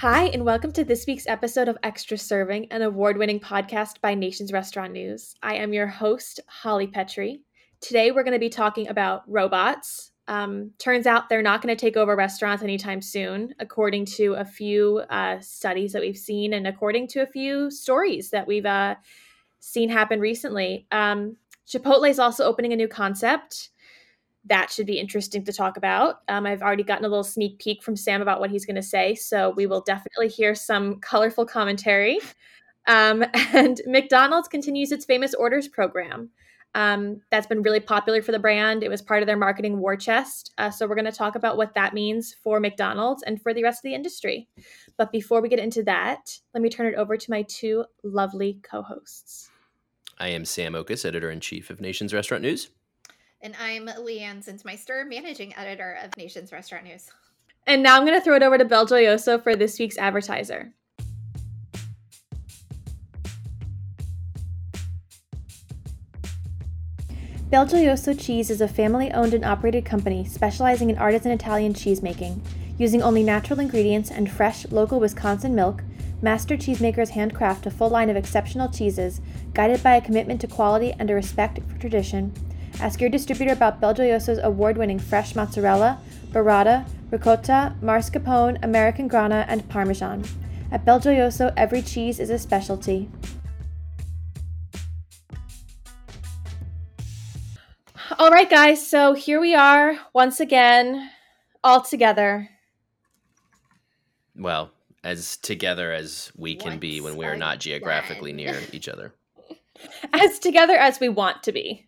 Hi, and welcome to this week's episode of Extra Serving, an award winning podcast by Nation's Restaurant News. I am your host, Holly Petrie. Today, we're going to be talking about robots. Um, turns out they're not going to take over restaurants anytime soon, according to a few uh, studies that we've seen and according to a few stories that we've uh, seen happen recently. Um, Chipotle is also opening a new concept that should be interesting to talk about. Um, I've already gotten a little sneak peek from Sam about what he's going to say, so we will definitely hear some colorful commentary. Um, and McDonald's continues its famous orders program. Um, that's been really popular for the brand. It was part of their marketing war chest. Uh, so, we're going to talk about what that means for McDonald's and for the rest of the industry. But before we get into that, let me turn it over to my two lovely co hosts. I am Sam Oches, editor in chief of Nation's Restaurant News. And I'm Leanne Zinsmeister, managing editor of Nation's Restaurant News. And now I'm going to throw it over to Bel Gioioso for this week's advertiser. Bel Gioioso Cheese is a family owned and operated company specializing in artisan Italian cheese making. Using only natural ingredients and fresh, local Wisconsin milk, master cheesemakers handcraft a full line of exceptional cheeses, guided by a commitment to quality and a respect for tradition. Ask your distributor about Bel Gioioso's award winning fresh mozzarella, burrata, ricotta, mascarpone, American grana, and parmesan. At Bel Gioioso, every cheese is a specialty. All right, guys, so here we are once again, all together. Well, as together as we can be when we are not geographically near each other. As together as we want to be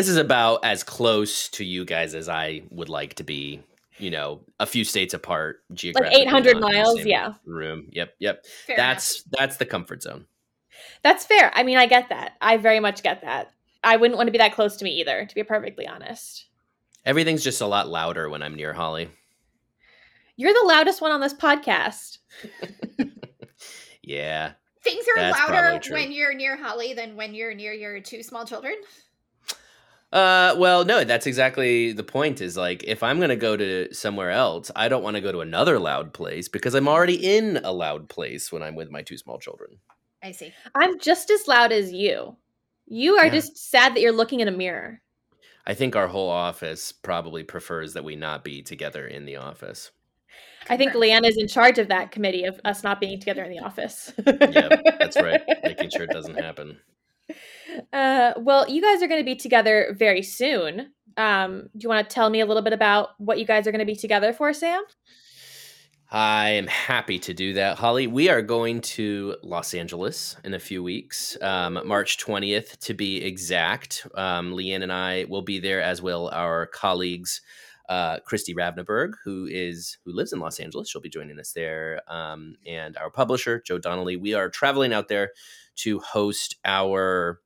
this is about as close to you guys as I would like to be. You know, a few states apart, geographically. Like eight hundred miles, yeah. Room. Yep, yep. Fair that's enough. that's the comfort zone. That's fair. I mean, I get that. I very much get that. I wouldn't want to be that close to me either, to be perfectly honest. Everything's just a lot louder when I'm near Holly. You're the loudest one on this podcast. yeah. Things are louder when you're near Holly than when you're near your two small children. Uh, well, no, that's exactly the point. Is like if I'm gonna go to somewhere else, I don't want to go to another loud place because I'm already in a loud place when I'm with my two small children. I see. I'm just as loud as you. You are yeah. just sad that you're looking in a mirror. I think our whole office probably prefers that we not be together in the office. I think Leanne is in charge of that committee of us not being together in the office. yeah, that's right. Making sure it doesn't happen. Uh, well, you guys are going to be together very soon. Um, do you want to tell me a little bit about what you guys are going to be together for, Sam? I am happy to do that, Holly. We are going to Los Angeles in a few weeks, um, March 20th to be exact. Um, Leanne and I will be there, as will our colleagues, uh, Christy Ravnaberg, who is who lives in Los Angeles. She'll be joining us there, um, and our publisher Joe Donnelly. We are traveling out there to host our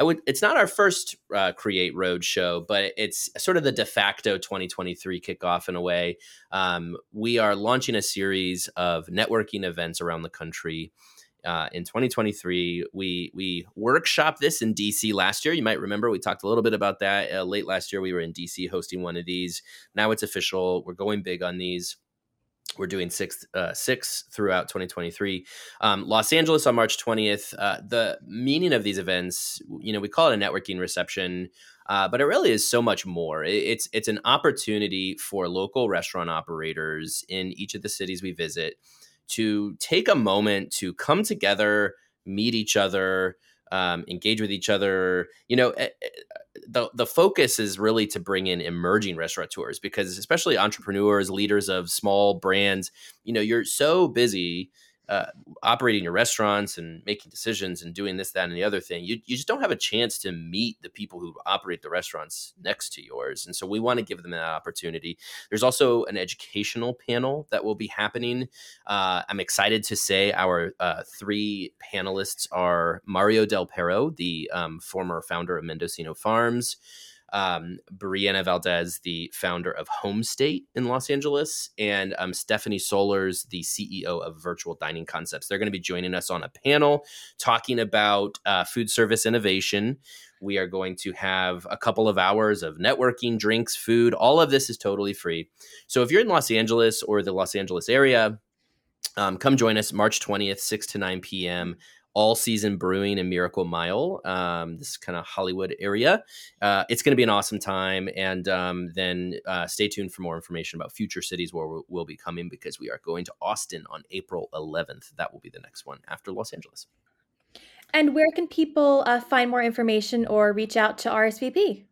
I would. It's not our first uh, Create Road show, but it's sort of the de facto 2023 kickoff in a way. Um, we are launching a series of networking events around the country. Uh, in 2023, we we workshop this in DC last year. You might remember we talked a little bit about that uh, late last year. We were in DC hosting one of these. Now it's official. We're going big on these. We're doing six uh, six throughout 2023. Um, Los Angeles on March 20th. Uh, the meaning of these events, you know, we call it a networking reception, uh, but it really is so much more. It, it's it's an opportunity for local restaurant operators in each of the cities we visit to take a moment to come together, meet each other, um, engage with each other. You know, eh, eh, the the focus is really to bring in emerging restaurateurs because especially entrepreneurs, leaders of small brands, you know, you're so busy uh, operating your restaurants and making decisions and doing this, that, and the other thing, you, you just don't have a chance to meet the people who operate the restaurants next to yours. And so we want to give them that opportunity. There's also an educational panel that will be happening. Uh, I'm excited to say our uh, three panelists are Mario Del Pero, the um, former founder of Mendocino Farms um, Briana Valdez, the founder of Homestate in Los Angeles, and um, Stephanie Solers, the CEO of Virtual Dining Concepts. They're going to be joining us on a panel talking about uh, food service innovation. We are going to have a couple of hours of networking, drinks, food. All of this is totally free. So if you're in Los Angeles or the Los Angeles area, um, come join us March 20th, 6 to 9 p.m all season brewing in Miracle Mile, um, this kind of Hollywood area. Uh, it's going to be an awesome time. And um, then uh, stay tuned for more information about future cities where we'll, we'll, be coming because we are going to Austin on April 11th. That will be the next one after Los Angeles. And where can people uh, find more information or reach out to RSVP?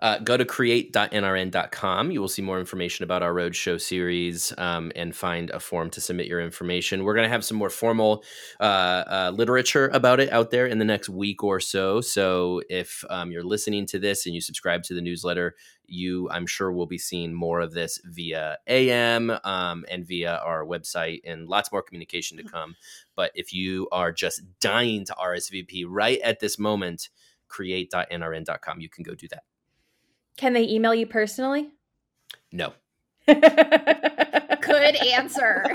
Uh, go to create.nrn.com. You will see more information about our roadshow series um, and find a form to submit your information. We're going to have some more formal uh, uh, literature about it out there in the next week or so. So if um, you're listening to this and you subscribe to the newsletter, you, I'm sure, will be seeing more of this via AM um, and via our website and lots more communication to come. But if you are just dying to RSVP right at this moment, create.nrn.com, you can go do that. Can they email you personally? No. Good answer.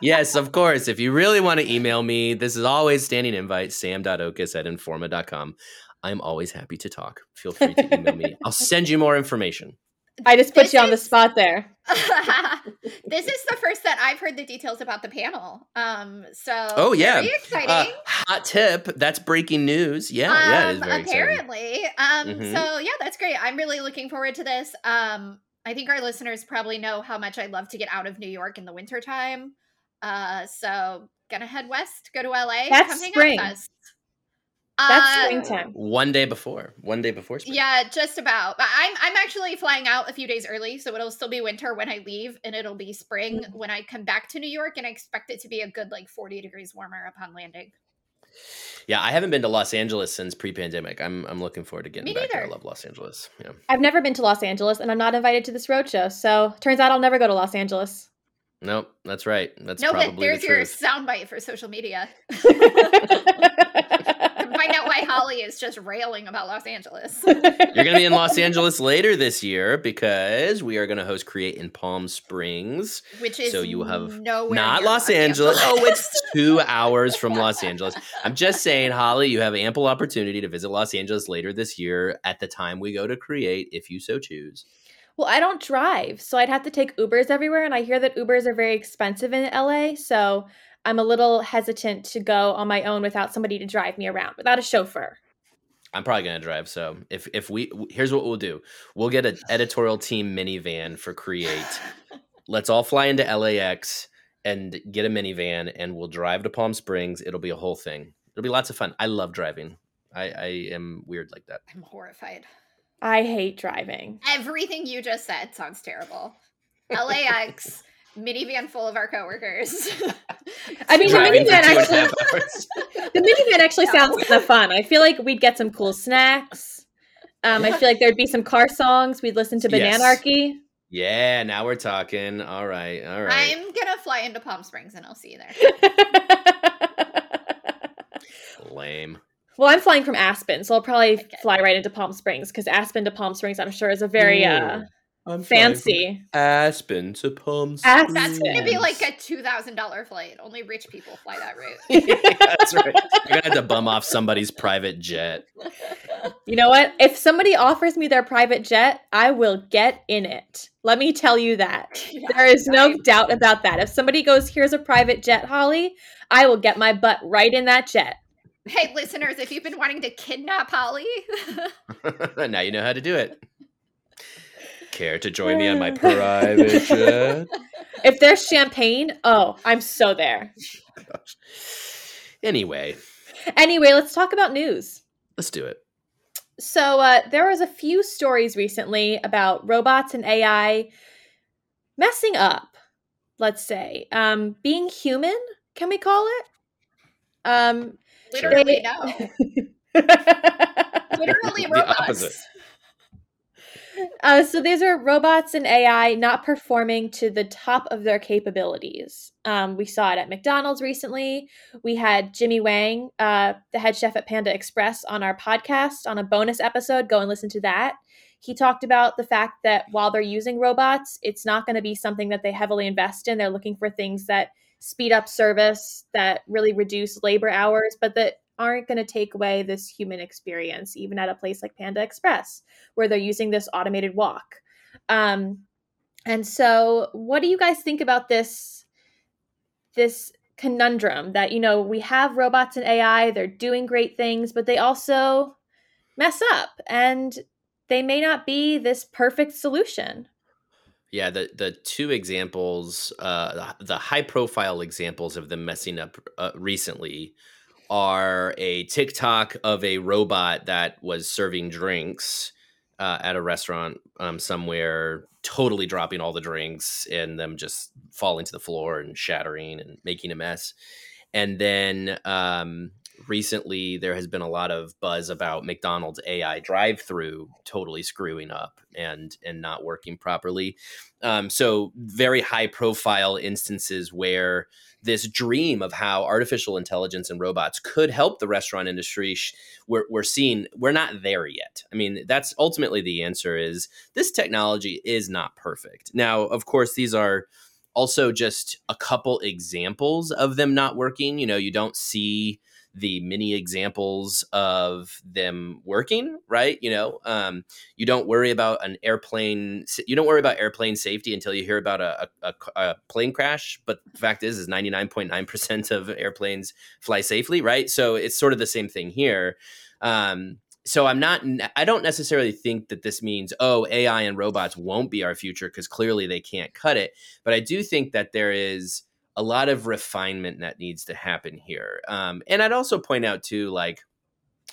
yes, of course. If you really want to email me, this is always standing invite, sam.oches at informa.com. I'm always happy to talk. Feel free to email me. I'll send you more information. I just put this you on the spot there. this is the first that I've heard the details about the panel. Um, so oh yeah, very uh, exciting. Uh, hot tip. That's breaking news. Yeah, um, yeah, it is very apparently. Um, mm-hmm. so yeah, that's great. I'm really looking forward to this. Um, I think our listeners probably know how much I love to get out of New York in the wintertime. Uh, so gonna head west, go to LA. That's spring. That's uh, springtime. One day before. One day before spring. Yeah, just about. I'm I'm actually flying out a few days early, so it'll still be winter when I leave, and it'll be spring mm-hmm. when I come back to New York, and I expect it to be a good like 40 degrees warmer upon landing. Yeah, I haven't been to Los Angeles since pre-pandemic. I'm I'm looking forward to getting Me back there. I love Los Angeles. Yeah. I've never been to Los Angeles, and I'm not invited to this roadshow. So turns out I'll never go to Los Angeles. Nope, that's right. That's no, probably but there's the your soundbite for social media. find out why Holly is just railing about Los Angeles. You're going to be in Los Angeles later this year because we are going to host Create in Palm Springs, which is so you will have not Los, Los Angeles. Angeles. oh, it's two hours from Los Angeles. I'm just saying, Holly, you have ample opportunity to visit Los Angeles later this year at the time we go to Create, if you so choose. Well, I don't drive, so I'd have to take Ubers everywhere, and I hear that Ubers are very expensive in LA. So I'm a little hesitant to go on my own without somebody to drive me around, without a chauffeur. I'm probably gonna drive. So if if we here's what we'll do, we'll get an editorial team minivan for Create. Let's all fly into LAX and get a minivan, and we'll drive to Palm Springs. It'll be a whole thing. It'll be lots of fun. I love driving. I, I am weird like that. I'm horrified. I hate driving. Everything you just said sounds terrible. LAX minivan full of our coworkers. I mean, the minivan actually, the minivan actually yeah. sounds kind of fun. I feel like we'd get some cool snacks. Um, I feel like there'd be some car songs. We'd listen to Bananarchy. Yes. Yeah, now we're talking. All right, all right. I'm gonna fly into Palm Springs and I'll see you there. Lame. Well, I'm flying from Aspen, so I'll probably fly right into Palm Springs because Aspen to Palm Springs, I'm sure, is a very uh, I'm fancy. Aspen to Palm Springs. That's going to be like a two thousand dollar flight. Only rich people fly that route. yeah, that's right. You're gonna have to bum off somebody's private jet. You know what? If somebody offers me their private jet, I will get in it. Let me tell you that. Yeah, there is no doubt about that. If somebody goes, "Here's a private jet, Holly," I will get my butt right in that jet. Hey, listeners, if you've been wanting to kidnap Holly, now you know how to do it. Care to join me on my private jet? If there's champagne, oh, I'm so there. Anyway. Anyway, let's talk about news. Let's do it. So uh, there was a few stories recently about robots and AI messing up. Let's say um, being human. Can we call it? Um, Literally, they... no. Literally robots. The opposite. Uh, so these are robots and AI not performing to the top of their capabilities. Um, we saw it at McDonald's recently. We had Jimmy Wang, uh, the head chef at Panda Express, on our podcast on a bonus episode. Go and listen to that. He talked about the fact that while they're using robots, it's not going to be something that they heavily invest in. They're looking for things that speed up service, that really reduce labor hours, but that aren't going to take away this human experience, even at a place like Panda Express, where they're using this automated wok. Um, and so, what do you guys think about this this conundrum that you know we have robots and AI they're doing great things but they also mess up and they may not be this perfect solution yeah the the two examples uh the high profile examples of them messing up uh, recently are a TikTok of a robot that was serving drinks uh, at a restaurant um, somewhere, totally dropping all the drinks and them just falling to the floor and shattering and making a mess. And then um, recently, there has been a lot of buzz about McDonald's AI drive-through totally screwing up and and not working properly. Um, so very high-profile instances where this dream of how artificial intelligence and robots could help the restaurant industry we're, we're seeing we're not there yet. I mean that's ultimately the answer is this technology is not perfect. Now of course these are also just a couple examples of them not working. You know you don't see the many examples of them working right? You know um, you don't worry about an airplane you don't worry about airplane safety until you hear about a, a, a plane crash but the fact is is 99.9% of airplanes fly safely right? So it's sort of the same thing here. Um, so i'm not i don't necessarily think that this means oh ai and robots won't be our future because clearly they can't cut it but i do think that there is a lot of refinement that needs to happen here. Um, and I'd also point out too, like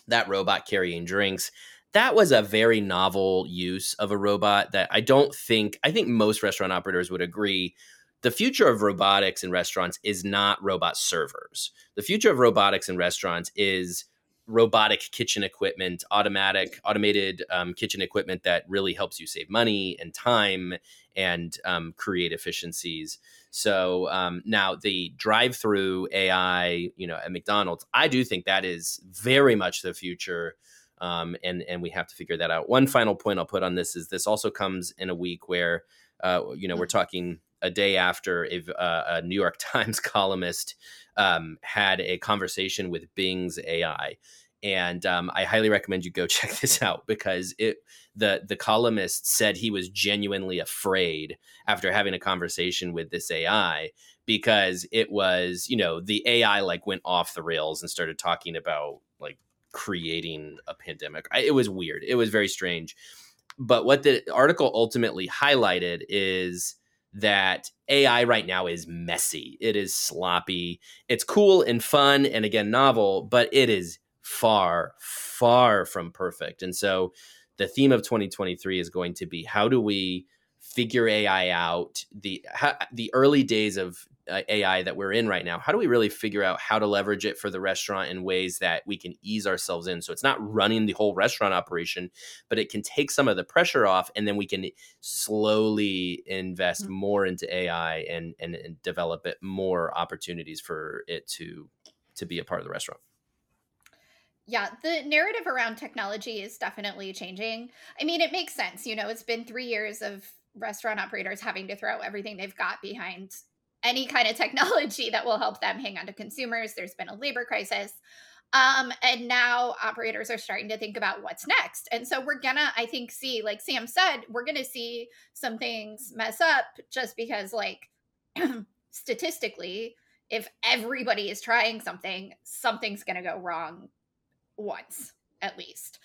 that robot carrying drinks. That was a very novel use of a robot that I don't think I think most restaurant operators would agree. The future of robotics in restaurants is not robot servers. The future of robotics in restaurants is robotic kitchen equipment, automatic, automated um, kitchen equipment that really helps you save money and time and um, create efficiencies. So um, now the drive-through AI, you know, at McDonald's, I do think that is very much the future. Um, and and we have to figure that out. One final point I'll put on this is this also comes in a week where, uh, you know, we're mm. talking a day after a, uh, a New York Times columnist um, had a conversation with Bing's AI and um, I highly recommend you go check this out because it the the columnist said he was genuinely afraid after having a conversation with this AI because it was you know the AI like went off the rails and started talking about like creating a pandemic. It was weird. It was very strange. But what the article ultimately highlighted is that AI right now is messy. It is sloppy. It's cool and fun and again novel, but it is far, far from perfect. And so the theme of 2023 is going to be how do we figure AI out the the early days of AI that we're in right now. How do we really figure out how to leverage it for the restaurant in ways that we can ease ourselves in? So it's not running the whole restaurant operation, but it can take some of the pressure off, and then we can slowly invest mm-hmm. more into AI and, and and develop it more opportunities for it to to be a part of the restaurant. Yeah, the narrative around technology is definitely changing. I mean, it makes sense. You know, it's been three years of restaurant operators having to throw everything they've got behind any kind of technology that will help them hang on to consumers. There's been a labor crisis. Um, and now operators are starting to think about what's next. And so we're gonna, I think, see, like Sam said, we're gonna see some things mess up just because, like, statistically, if everybody is trying something, something's gonna go wrong once at least.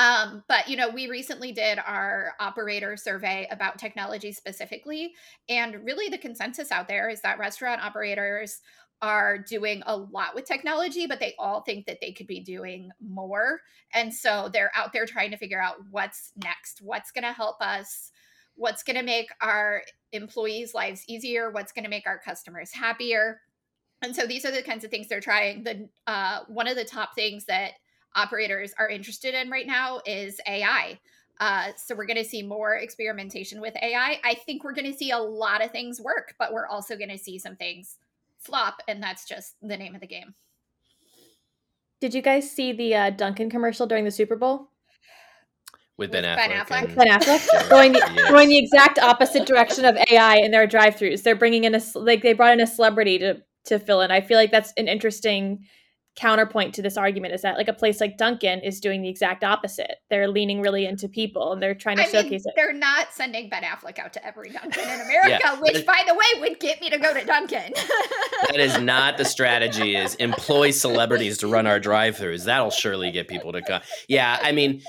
Um, but you know, we recently did our operator survey about technology specifically, and really the consensus out there is that restaurant operators are doing a lot with technology, but they all think that they could be doing more. And so they're out there trying to figure out what's next, what's going to help us, what's going to make our employees' lives easier, what's going to make our customers happier. And so these are the kinds of things they're trying. The uh, one of the top things that operators are interested in right now is AI. Uh, so we're going to see more experimentation with AI. I think we're going to see a lot of things work, but we're also going to see some things flop, and that's just the name of the game. Did you guys see the uh, Dunkin' commercial during the Super Bowl? With Ben Affleck. Ben Affleck. Ben Affleck going the, yes. going the exact opposite direction of AI in their drive-throughs. They're bringing in a like they brought in a celebrity to to fill in. I feel like that's an interesting counterpoint to this argument is that like a place like Dunkin' is doing the exact opposite. They're leaning really into people and they're trying to I showcase mean, it. They're not sending Ben Affleck out to every Dunkin' in America, yeah, which by the way would get me to go to Dunkin'. that is not the strategy is employ celebrities to run our drive-throughs. That'll surely get people to come. Yeah, I mean,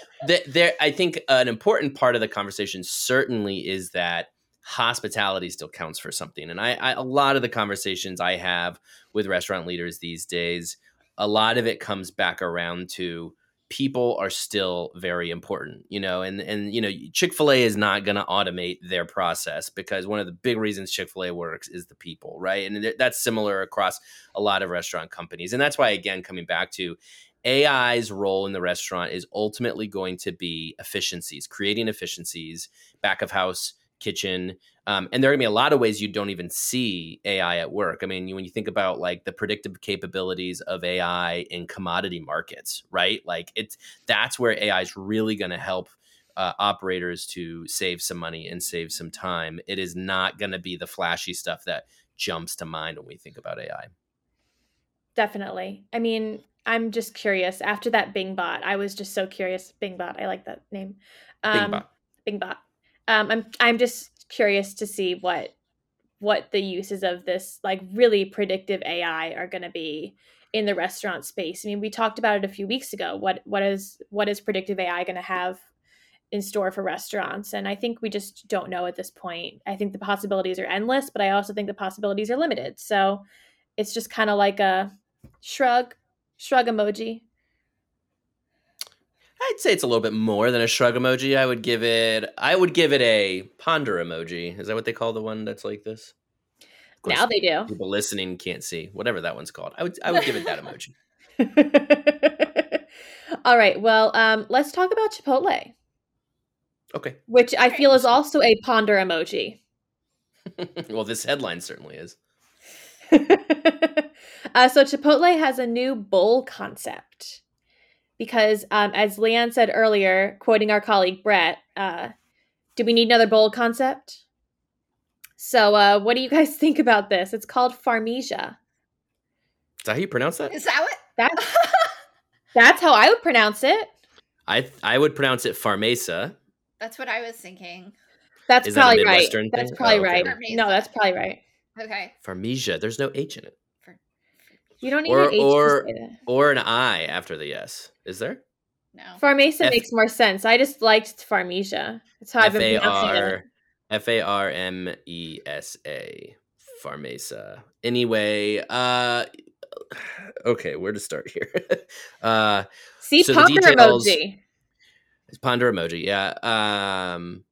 there I think an important part of the conversation certainly is that hospitality still counts for something. And I, I a lot of the conversations I have with restaurant leaders these days a lot of it comes back around to people are still very important, you know, and and you know, Chick-fil-A is not going to automate their process because one of the big reasons Chick-fil-A works is the people, right? And that's similar across a lot of restaurant companies. And that's why again coming back to AI's role in the restaurant is ultimately going to be efficiencies, creating efficiencies, back of house, kitchen, um, and there are going to be a lot of ways you don't even see AI at work. I mean, when you think about like the predictive capabilities of AI in commodity markets, right? Like it's that's where AI is really going to help uh, operators to save some money and save some time. It is not going to be the flashy stuff that jumps to mind when we think about AI. Definitely. I mean, I'm just curious. After that Bing bot, I was just so curious. Bing bot, I like that name. Um, Bing bot. Bing bot. Um, I'm I'm just curious to see what what the uses of this like really predictive AI are going to be in the restaurant space. I mean, we talked about it a few weeks ago. What what is what is predictive AI going to have in store for restaurants? And I think we just don't know at this point. I think the possibilities are endless, but I also think the possibilities are limited. So it's just kind of like a shrug, shrug emoji. I'd say it's a little bit more than a shrug emoji. I would give it I would give it a ponder emoji. Is that what they call the one that's like this? Now they do. People listening can't see. Whatever that one's called. I would I would give it that emoji. All right. Well, um, let's talk about Chipotle. Okay. Which I feel is also a ponder emoji. well, this headline certainly is. uh, so Chipotle has a new bowl concept because, um, as Leanne said earlier, quoting our colleague Brett, uh, do we need another bold concept? So, uh, what do you guys think about this? It's called Farmesia. Is that how you pronounce that? Is that what? That's, that's how I would pronounce it. I I would pronounce it Farmesa. That's what I was thinking. That's Is probably that right. That's probably oh, okay. right. No, that's probably right. Okay. Farmesia. There's no H in it. You don't need or, an H or, or an I after the S. Is there? No. Farmesa F- makes more sense. I just liked Farmesia. That's how I've been pronouncing it. F A R M E S A. Farmesa. Anyway, uh okay, where to start here? uh See so ponder details, emoji. Ponder emoji, yeah. Um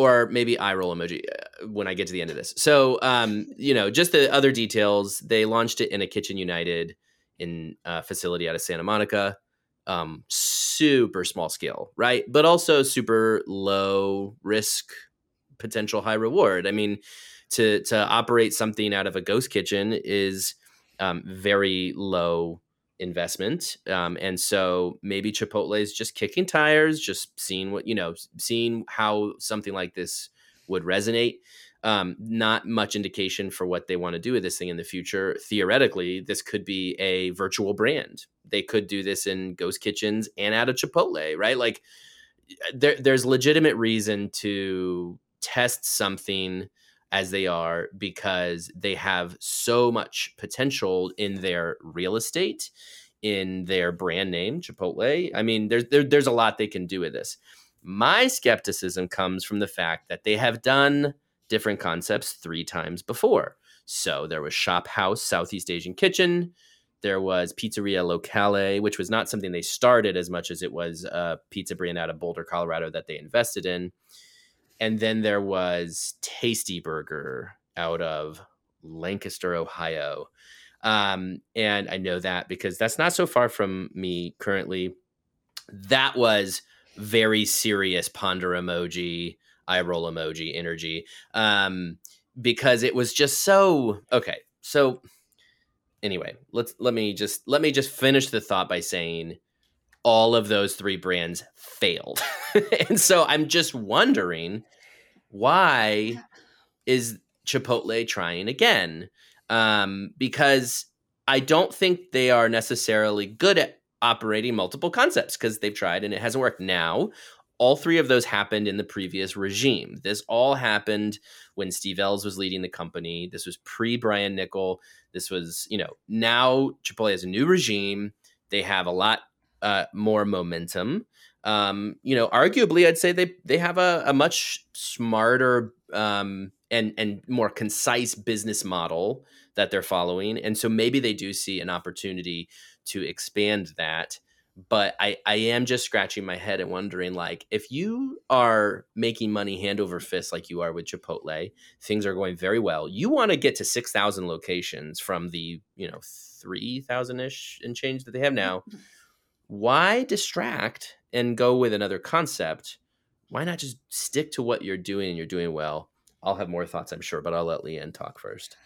or maybe eye roll emoji uh, when I get to the end of this. So, um, you know, just the other details. They launched it in a Kitchen United in a facility out of Santa Monica. Um, super small scale, right? But also super low risk, potential high reward. I mean, to to operate something out of a ghost kitchen is um, very low investment. Um, and so maybe Chipotle is just kicking tires, just seeing what, you know, seeing how something like this would resonate. Um, not much indication for what they want to do with this thing in the future. Theoretically, this could be a virtual brand. They could do this in ghost kitchens and at a Chipotle, right? Like there, there's legitimate reason to test something as they are because they have so much potential in their real estate, in their brand name, Chipotle. I mean, there's there, there's a lot they can do with this. My skepticism comes from the fact that they have done different concepts three times before. So there was Shop House, Southeast Asian Kitchen. There was Pizzeria Locale, which was not something they started as much as it was a pizza brand out of Boulder, Colorado that they invested in and then there was Tasty Burger out of Lancaster, Ohio. Um, and I know that because that's not so far from me currently. That was very serious ponder emoji, eye roll emoji energy. Um, because it was just so okay. So anyway, let's let me just let me just finish the thought by saying all of those three brands failed. and so I'm just wondering why is Chipotle trying again? Um, because I don't think they are necessarily good at operating multiple concepts because they've tried and it hasn't worked. Now, all three of those happened in the previous regime. This all happened when Steve Ells was leading the company. This was pre Brian Niccol. This was, you know, now Chipotle has a new regime. They have a lot uh, more momentum. Um, you know, arguably, I'd say they they have a, a much smarter um, and and more concise business model that they're following, and so maybe they do see an opportunity to expand that. But I I am just scratching my head and wondering, like, if you are making money hand over fist like you are with Chipotle, things are going very well. You want to get to six thousand locations from the you know three thousand ish and change that they have now. Why distract and go with another concept? Why not just stick to what you're doing and you're doing well? I'll have more thoughts, I'm sure, but I'll let Leanne talk first.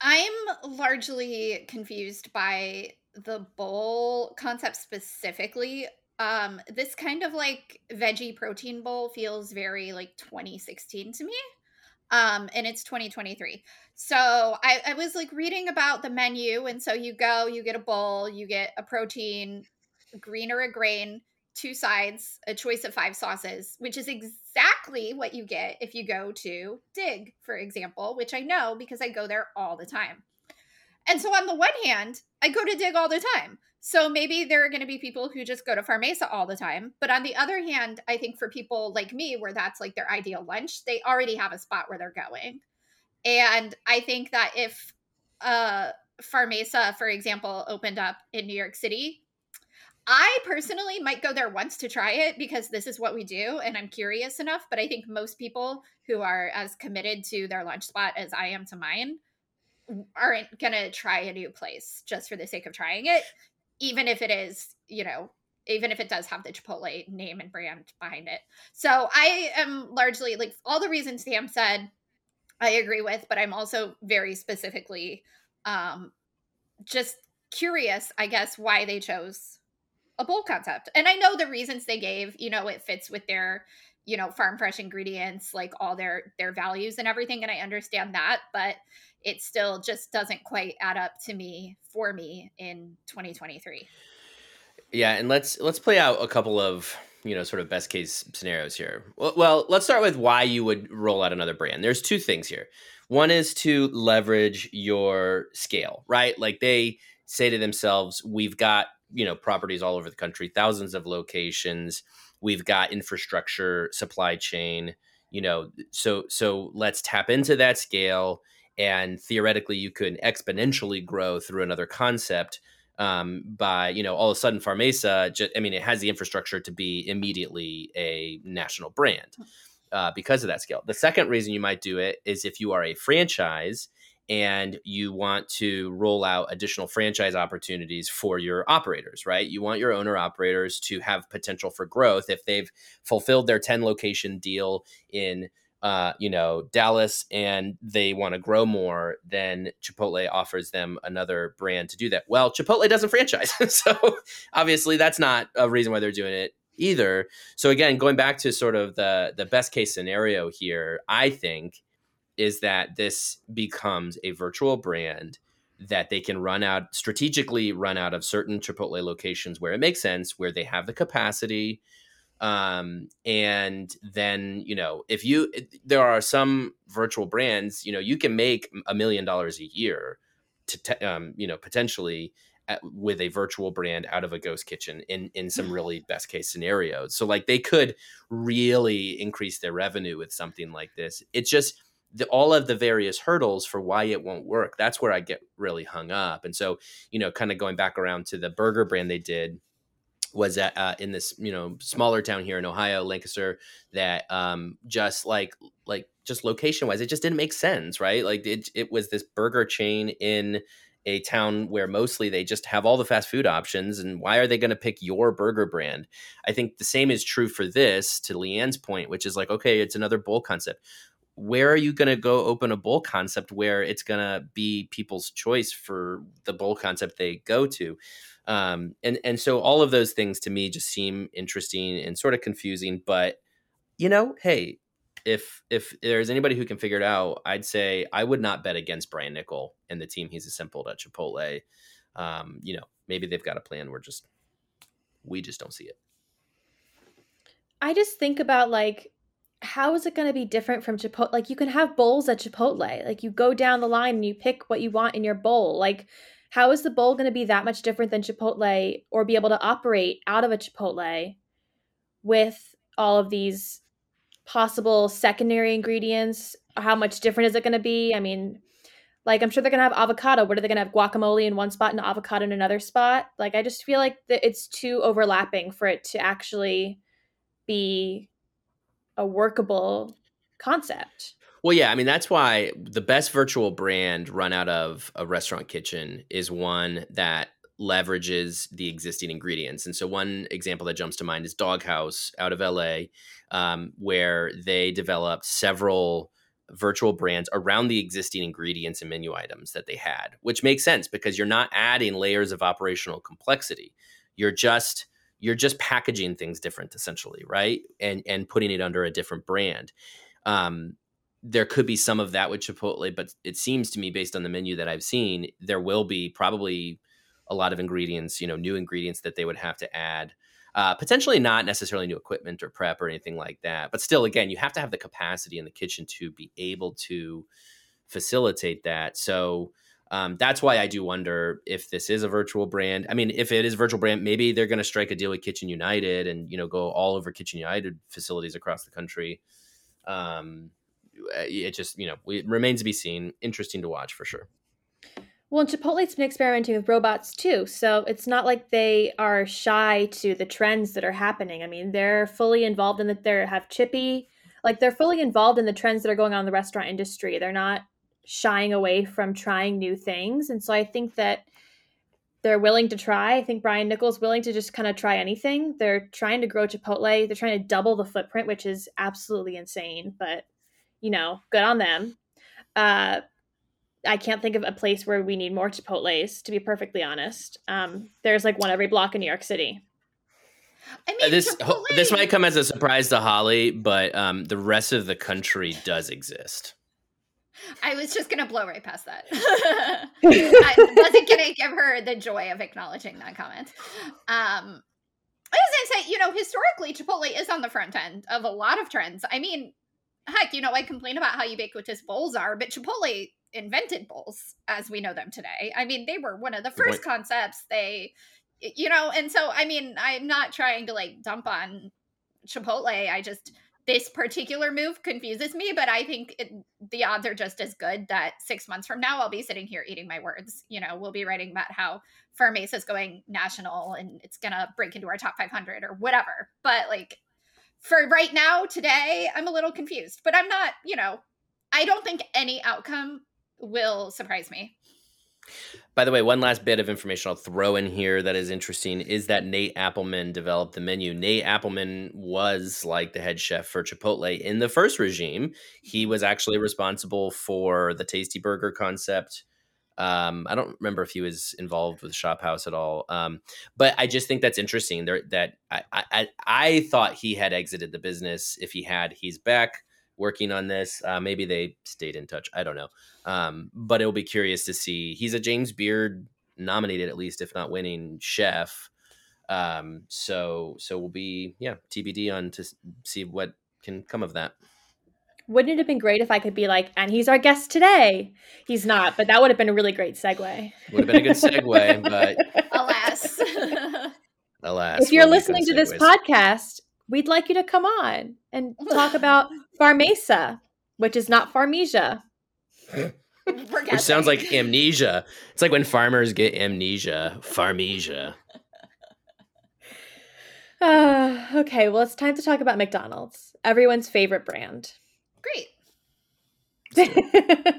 I'm largely confused by the bowl concept specifically. Um, this kind of like veggie protein bowl feels very like 2016 to me. Um, and it's 2023. So I, I was like reading about the menu, and so you go, you get a bowl, you get a protein, green or a grain, two sides, a choice of five sauces, which is exactly what you get if you go to Dig, for example, which I know because I go there all the time. And so on the one hand, I go to Dig all the time. So maybe there are going to be people who just go to Farmesa all the time. But on the other hand, I think for people like me, where that's like their ideal lunch, they already have a spot where they're going. And I think that if uh, Farmesa, for example, opened up in New York City, I personally might go there once to try it because this is what we do and I'm curious enough. But I think most people who are as committed to their lunch spot as I am to mine aren't going to try a new place just for the sake of trying it, even if it is, you know, even if it does have the Chipotle name and brand behind it. So I am largely like all the reasons Sam said, I agree with, but I'm also very specifically um, just curious, I guess, why they chose a bowl concept. And I know the reasons they gave, you know, it fits with their, you know, farm fresh ingredients, like all their their values and everything and I understand that, but it still just doesn't quite add up to me for me in 2023. Yeah, and let's let's play out a couple of you know sort of best case scenarios here. Well, well, let's start with why you would roll out another brand. There's two things here. One is to leverage your scale, right? Like they say to themselves, "We've got you know properties all over the country, thousands of locations. We've got infrastructure, supply chain. You know, so so let's tap into that scale, and theoretically, you could exponentially grow through another concept um, by you know all of a sudden Farmesa. Just, I mean, it has the infrastructure to be immediately a national brand. Uh, because of that scale. The second reason you might do it is if you are a franchise and you want to roll out additional franchise opportunities for your operators, right? You want your owner operators to have potential for growth if they've fulfilled their 10 location deal in uh, you know, Dallas and they want to grow more, then Chipotle offers them another brand to do that. Well, Chipotle doesn't franchise. so obviously that's not a reason why they're doing it either. So again, going back to sort of the the best case scenario here, I think is that this becomes a virtual brand that they can run out strategically run out of certain Chipotle locations where it makes sense, where they have the capacity. Um, and then, you know, if you, there are some virtual brands, you know, you can make a million dollars a year to, te- um, you know, potentially at, with a virtual brand out of a ghost kitchen in, in some really best case scenarios. So like they could really increase their revenue with something like this. It's just, the, all of the various hurdles for why it won't work. That's where I get really hung up. And so, you know, kind of going back around to the burger brand they did was at, uh, in this you know smaller town here in Ohio, Lancaster, that um, just like like just location wise, it just didn't make sense, right? Like it it was this burger chain in a town where mostly they just have all the fast food options and why are they going to pick your burger brand i think the same is true for this to leanne's point which is like okay it's another bowl concept where are you going to go open a bowl concept where it's going to be people's choice for the bowl concept they go to um, and and so all of those things to me just seem interesting and sort of confusing but you know hey if if there's anybody who can figure it out, I'd say I would not bet against Brian Niccol and the team he's assembled at Chipotle. Um, you know, maybe they've got a plan. We're just we just don't see it. I just think about like how is it going to be different from Chipotle? Like you can have bowls at Chipotle. Like you go down the line and you pick what you want in your bowl. Like how is the bowl going to be that much different than Chipotle or be able to operate out of a Chipotle with all of these possible secondary ingredients? How much different is it going to be? I mean, like I'm sure they're going to have avocado. What are they going to have guacamole in one spot and avocado in another spot? Like I just feel like it's too overlapping for it to actually be a workable concept. Well, yeah, I mean that's why the best virtual brand run out of a restaurant kitchen is one that leverages the existing ingredients. And so one example that jumps to mind is Doghouse out of LA, um, where they developed several virtual brands around the existing ingredients and menu items that they had, which makes sense because you're not adding layers of operational complexity. You're just you're just packaging things different essentially right? And and putting it under a different brand. Um, there could be some of that with chipotle but it seems to me based on the menu that i've seen there will be probably a lot of ingredients you know new ingredients that they would have to add. Uh, potentially not necessarily new equipment or prep or anything like that but still again you have to have the capacity in the kitchen to be able to facilitate that. So um, that's why I do wonder if this is a virtual brand. I mean, if it is a virtual brand, maybe they're going to strike a deal with Kitchen United and you know go all over Kitchen United facilities across the country. Um, it just you know it remains to be seen. Interesting to watch for sure. Well, and Chipotle's been experimenting with robots too, so it's not like they are shy to the trends that are happening. I mean, they're fully involved in that. They have Chippy, like they're fully involved in the trends that are going on in the restaurant industry. They're not shying away from trying new things. And so I think that they're willing to try. I think Brian Niccol's willing to just kind of try anything. They're trying to grow Chipotle. They're trying to double the footprint, which is absolutely insane, but you know, good on them. Uh, I can't think of a place where we need more Chipotles, to be perfectly honest. Um, there's like one every block in New York City. I mean, uh, this Chipotle... this might come as a surprise to Holly, but um, the rest of the country does exist. I was just gonna blow right past that. I wasn't gonna give her the joy of acknowledging that comment. Um, as I say, you know, historically, Chipotle is on the front end of a lot of trends. I mean, heck, you know, I complain about how ubiquitous bowls are, but Chipotle invented bowls as we know them today. I mean, they were one of the first concepts. They, you know, and so I mean, I'm not trying to like dump on Chipotle. I just this particular move confuses me, but I think it, the odds are just as good that six months from now I'll be sitting here eating my words. You know, we'll be writing about how Mesa is going national and it's gonna break into our top 500 or whatever. But like for right now, today, I'm a little confused. But I'm not. You know, I don't think any outcome will surprise me. By the way, one last bit of information I'll throw in here that is interesting is that Nate Appleman developed the menu. Nate Appleman was like the head chef for Chipotle in the first regime. He was actually responsible for the Tasty Burger concept. Um, I don't remember if he was involved with Shop House at all. Um, but I just think that's interesting. There, that I, I I thought he had exited the business. If he had, he's back working on this. Uh, maybe they stayed in touch. I don't know. Um, but it'll be curious to see. He's a James Beard nominated, at least, if not winning, chef. Um, so so we'll be yeah TBD on to see what can come of that. Wouldn't it have been great if I could be like, and he's our guest today? He's not, but that would have been a really great segue. Would have been a good segue, but alas, alas. If you're listening to this podcast we'd like you to come on and talk about Farmesa, which is not Pharmesia. which sounds like amnesia. It's like when farmers get amnesia, Pharmesia. Uh, okay, well, it's time to talk about McDonald's, everyone's favorite brand. Great.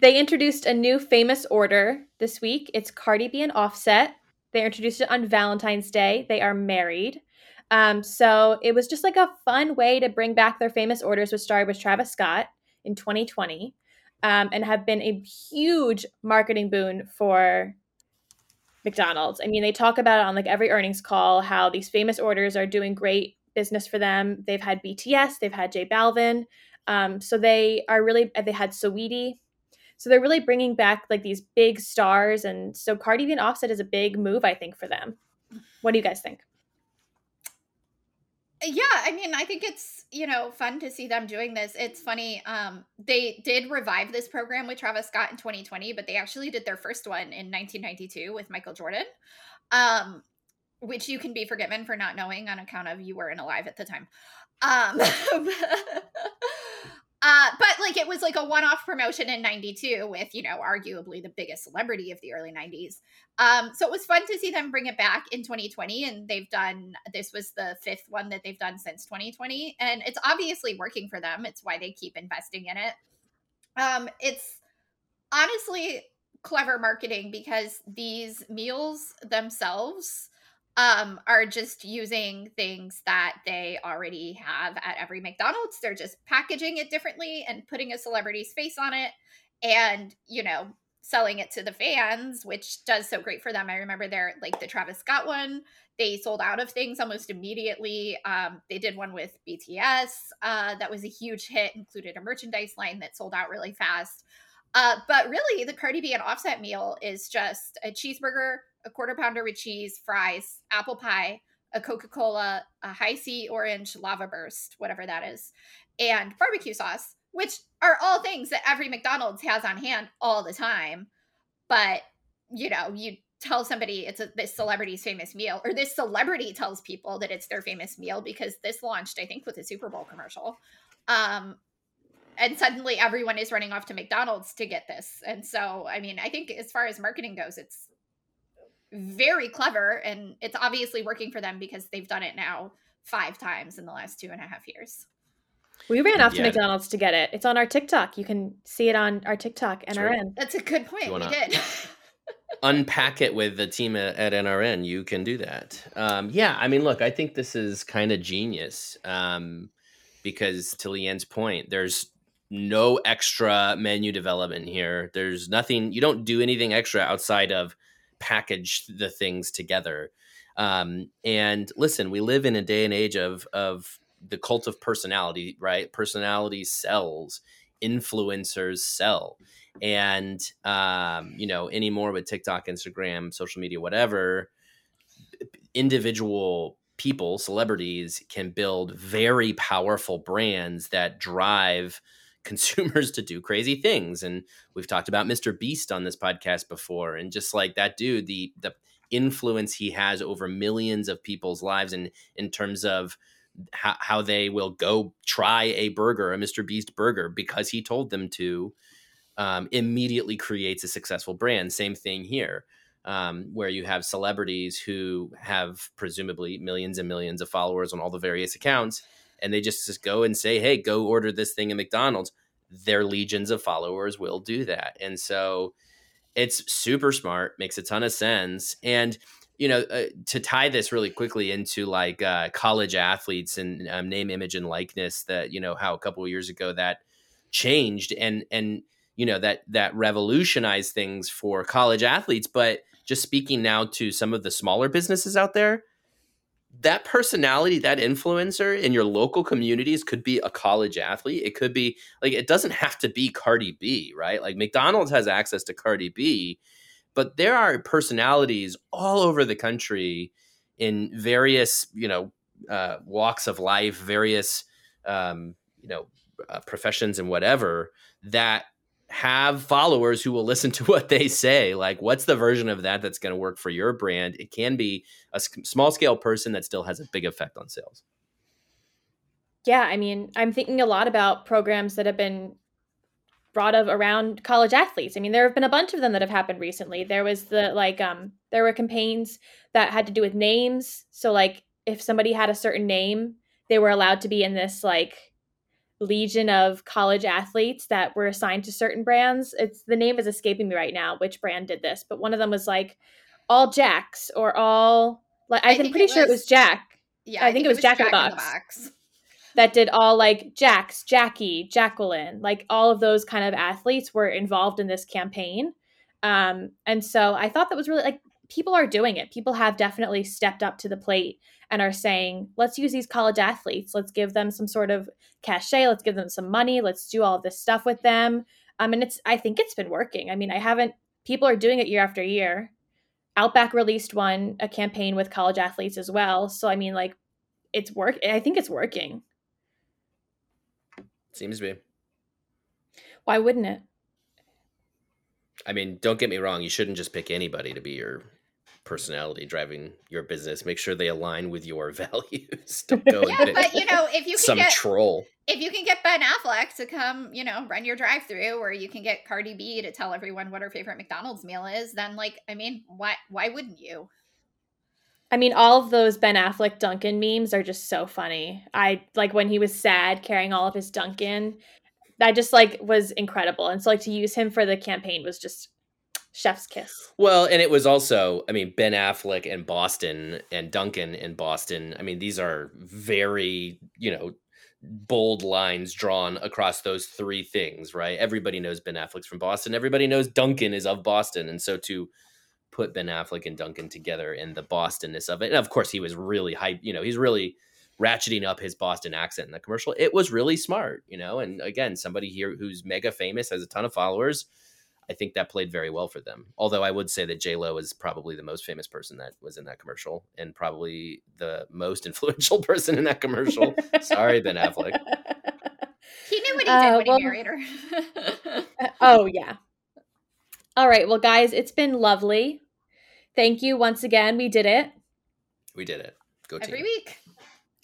they introduced a new famous order this week. It's Cardi B and Offset. They introduced it on Valentine's Day. They are married. Um, so it was just like a fun way to bring back their famous orders, which started with Travis Scott in 2020, um, and have been a huge marketing boon for McDonald's. I mean, they talk about it on like every earnings call how these famous orders are doing great business for them. They've had BTS, they've had J Balvin. Um, so they are really, they had Saweetie. So they're really bringing back like these big stars. And so Cardi B and Offset is a big move, I think, for them. What do you guys think? Yeah, I mean, I think it's, you know, fun to see them doing this. It's funny. Um, they did revive this program with Travis Scott in 2020, but they actually did their first one in 1992 with Michael Jordan. Um, which you can be forgiven for not knowing on account of you weren't alive at the time. Um, uh, but like it was like a one-off promotion in 92 with, you know, arguably the biggest celebrity of the early 90s. Um, so it was fun to see them bring it back in 2020. And they've done this was the fifth one that they've done since 2020. And it's obviously working for them. It's why they keep investing in it. Um, it's honestly clever marketing because these meals themselves um, are just using things that they already have at every McDonald's. They're just packaging it differently and putting a celebrity's face on it and, you know, selling it to the fans, which does so great for them. I remember their like the Travis Scott one, they sold out of things almost immediately. Um, they did one with BTS uh, that was a huge hit, included a merchandise line that sold out really fast. Uh, but really, the Cardi B and Offset meal is just a cheeseburger, a quarter pounder with cheese, fries, apple pie, a Coca Cola, a Hi-C orange lava burst, whatever that is, and barbecue sauce, which are all things that every McDonald's has on hand all the time. But, you know, you tell somebody it's a, this celebrity's famous meal, or this celebrity tells people that it's their famous meal because this launched, I think, with a Super Bowl commercial. Um, and suddenly everyone is running off to McDonald's to get this. And so, I mean, I think as far as marketing goes, it's very clever and it's obviously working for them because they've done it now five times in the last two and a half years. We ran off to McDonald's to get it. It's on our TikTok. You can see it on our TikTok, NRN. Right. That's a good point. We did. unpack it with the team at, at, NRN. You can do that. Um, yeah, I mean, look, I think this is kind of genius um, because, to Leanne's point, there's no extra menu development here. There's nothing, you don't do anything extra outside of package the things together. Um, and listen, we live in a day and age of, of the cult of personality, right? Personality sells, influencers sell. And, um, you know, anymore with TikTok, Instagram, social media, whatever, individual people, celebrities can build very powerful brands that drive consumers to do crazy things and we've talked about Mr. Beast on this podcast before and just like that dude the the influence he has over millions of people's lives and in terms of how, how they will go try a burger a Mr. Beast burger because he told them to um, immediately creates a successful brand same thing here um, where you have celebrities who have presumably millions and millions of followers on all the various accounts and they just, just go and say, hey, go order this thing at McDonald's, their legions of followers will do that. And so it's super smart, makes a ton of sense. And, you know, uh, to tie this really quickly into like uh, college athletes and um, name, image, and likeness, that, you know, how a couple of years ago that changed and, and, you know, that, that revolutionized things for college athletes. But just speaking now to some of the smaller businesses out there, that personality, that influencer in your local communities could be a college athlete. It could be like it doesn't have to be Cardi B, right? Like McDonald's has access to Cardi B, but there are personalities all over the country in various, you know, uh, walks of life, various, um, you know, uh, professions and whatever that have followers who will listen to what they say. Like, what's the version of that that's going to work for your brand? It can be a small scale person that still has a big effect on sales. Yeah, I mean, I'm thinking a lot about programs that have been brought of around college athletes. I mean, there have been a bunch of them that have happened recently. There was the like um there were campaigns that had to do with names. So like if somebody had a certain name, they were allowed to be in this like legion of college athletes that were assigned to certain brands. It's the name is escaping me right now which brand did this, but one of them was like all Jacks or all like I'm pretty it sure was, it was Jack. Yeah, I, I think, think, it was, Jack, Jack in the box. In the box. That did all like Jacks, Jackie, Jacqueline, like all of those kind of athletes were involved in this campaign. Um, and so I thought that was really like people are doing it. People have definitely stepped up to the plate and are saying, let's use these college athletes. Let's give them some sort of cachet. Let's give them some money. Let's do all this stuff with them. Um, and it's, I think it's been working. I mean, I haven't, people are doing it year after year. Outback released one, a campaign with college athletes as well. So, I mean, like, it's work. I think it's working. Seems to be. Why wouldn't it? I mean, don't get me wrong. You shouldn't just pick anybody to be your personality driving your business. Make sure they align with your values. Don't go yeah, but you know, if you can some get, troll, if you can get Ben Affleck to come, you know, run your drive-through, or you can get Cardi B to tell everyone what her favorite McDonald's meal is, then like, I mean, why why wouldn't you? I mean, all of those Ben Affleck Dunkin' memes are just so funny. I like when he was sad carrying all of his Dunkin'. That just like was incredible. And so like to use him for the campaign was just chef's kiss. Well, and it was also, I mean, Ben Affleck in Boston and Dunkin' in Boston. I mean, these are very, you know, bold lines drawn across those three things, right? Everybody knows Ben Affleck's from Boston. Everybody knows Dunkin' is of Boston. And so to put Ben Affleck and Dunkin' together in the Bostonness of it. And of course, he was really hype. You know, he's really ratcheting up his Boston accent in the commercial. It was really smart, you know. And again, somebody here who's mega famous, has a ton of followers. I think that played very well for them. Although I would say that J Lo is probably the most famous person that was in that commercial, and probably the most influential person in that commercial. Sorry, Ben Affleck. He knew what he did uh, when well, he married her. Uh, oh yeah. All right, well, guys, it's been lovely. Thank you once again. We did it. We did it. Go team. Every week.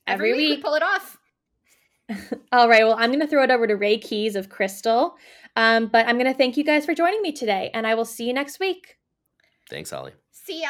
Every, Every week. week. pull it off. All right. Well, I'm going to throw it over to Ray Keys of Krystal. Um, but I'm going to thank you guys for joining me today, and I will see you next week. Thanks, Holly. See ya.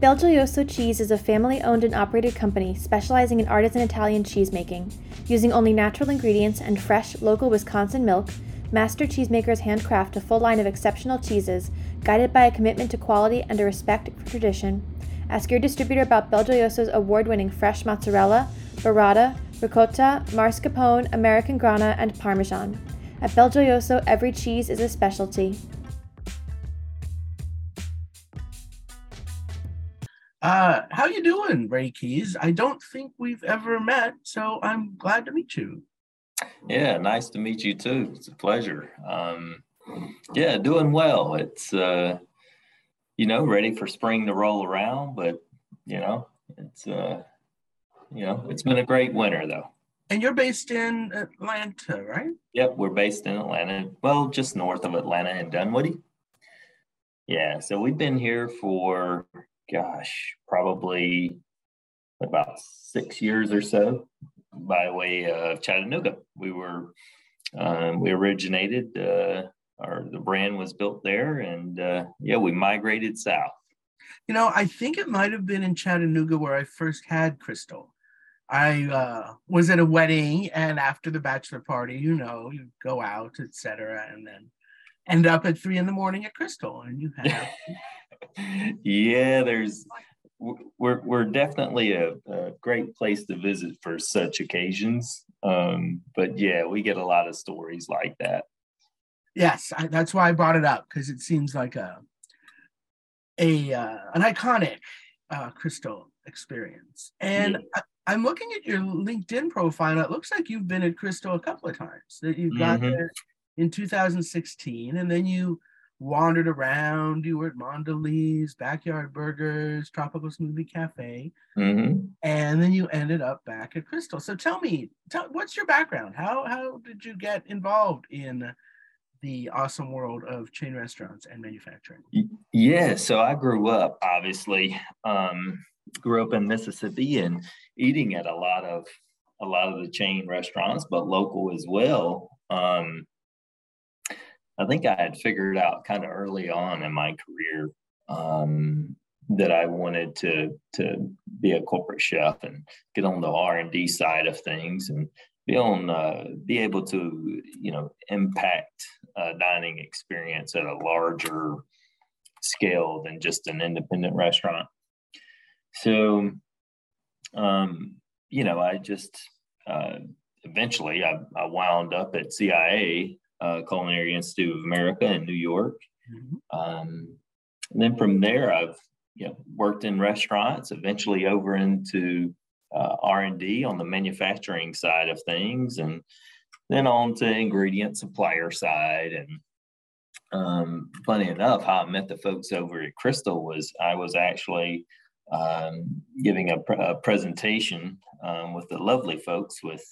Belgioioso Cheese is a family owned and operated company specializing in artisan Italian cheese making. Using only natural ingredients and fresh, local Wisconsin milk, master cheesemakers handcraft a full line of exceptional cheeses, guided by a commitment to quality and a respect for tradition. Ask your distributor about Belgioioso's award winning fresh mozzarella, burrata, ricotta, mascarpone, American grana, and parmesan. At Belgioioso, every cheese is a specialty. Uh, how you doing, Ray Keys? I don't think we've ever met, so I'm glad to meet you. Yeah, nice to meet you too. It's a pleasure. Um, yeah, doing well. It's uh, you know ready for spring to roll around, but you know it's uh, you know it's been a great winter though. And you're based in Atlanta, right? Yep, we're based in Atlanta. Well, just north of Atlanta in Dunwoody. Yeah, so we've been here for gosh, probably about six years or so by way of Chattanooga. We were, um, we originated, uh, our, the brand was built there and uh, yeah, we migrated south. You know, I think it might have been in Chattanooga where I first had Krystal. I uh, was at a wedding, and after the bachelor party, you know, you go out, etc., and then end up at three in the morning at Krystal, and you have yeah, there's we're we're definitely a, a, great place to visit for such occasions. Um, but yeah, we get a lot of stories like that. Yes, I, that's why I brought it up because it seems like a a uh, an iconic uh, Krystal experience. And yeah. I, am looking at your LinkedIn profile. It looks like you've been at Krystal a couple of times. That you got mm-hmm. there in 2016, and then you wandered around. You were at Mondelez, Backyard Burgers, Tropical Smoothie Cafe, mm-hmm. and then you ended up back at Krystal. So tell me, tell, what's your background? How how did you get involved in the awesome world of chain restaurants and manufacturing? Yeah, so I grew up obviously. Um, grew up in Mississippi and eating at a lot of a lot of the chain restaurants, but local as well. Um, I think I had figured out kind of early on in my career um, that I wanted to to be a corporate chef and get on the R and D side of things and be on uh, be able to you know impact a dining experience at a larger scale than just an independent restaurant. So, um, you know, I just uh, eventually I, I wound up at CIA uh, Culinary Institute of America in New York. Mm-hmm. Um, and then from there, I've you know, worked in restaurants, eventually over into uh, R&D on the manufacturing side of things, and then on to ingredient supplier side. And um, funny enough, how I met the folks over at Krystal was I was actually um, giving a, a presentation um, with the lovely folks with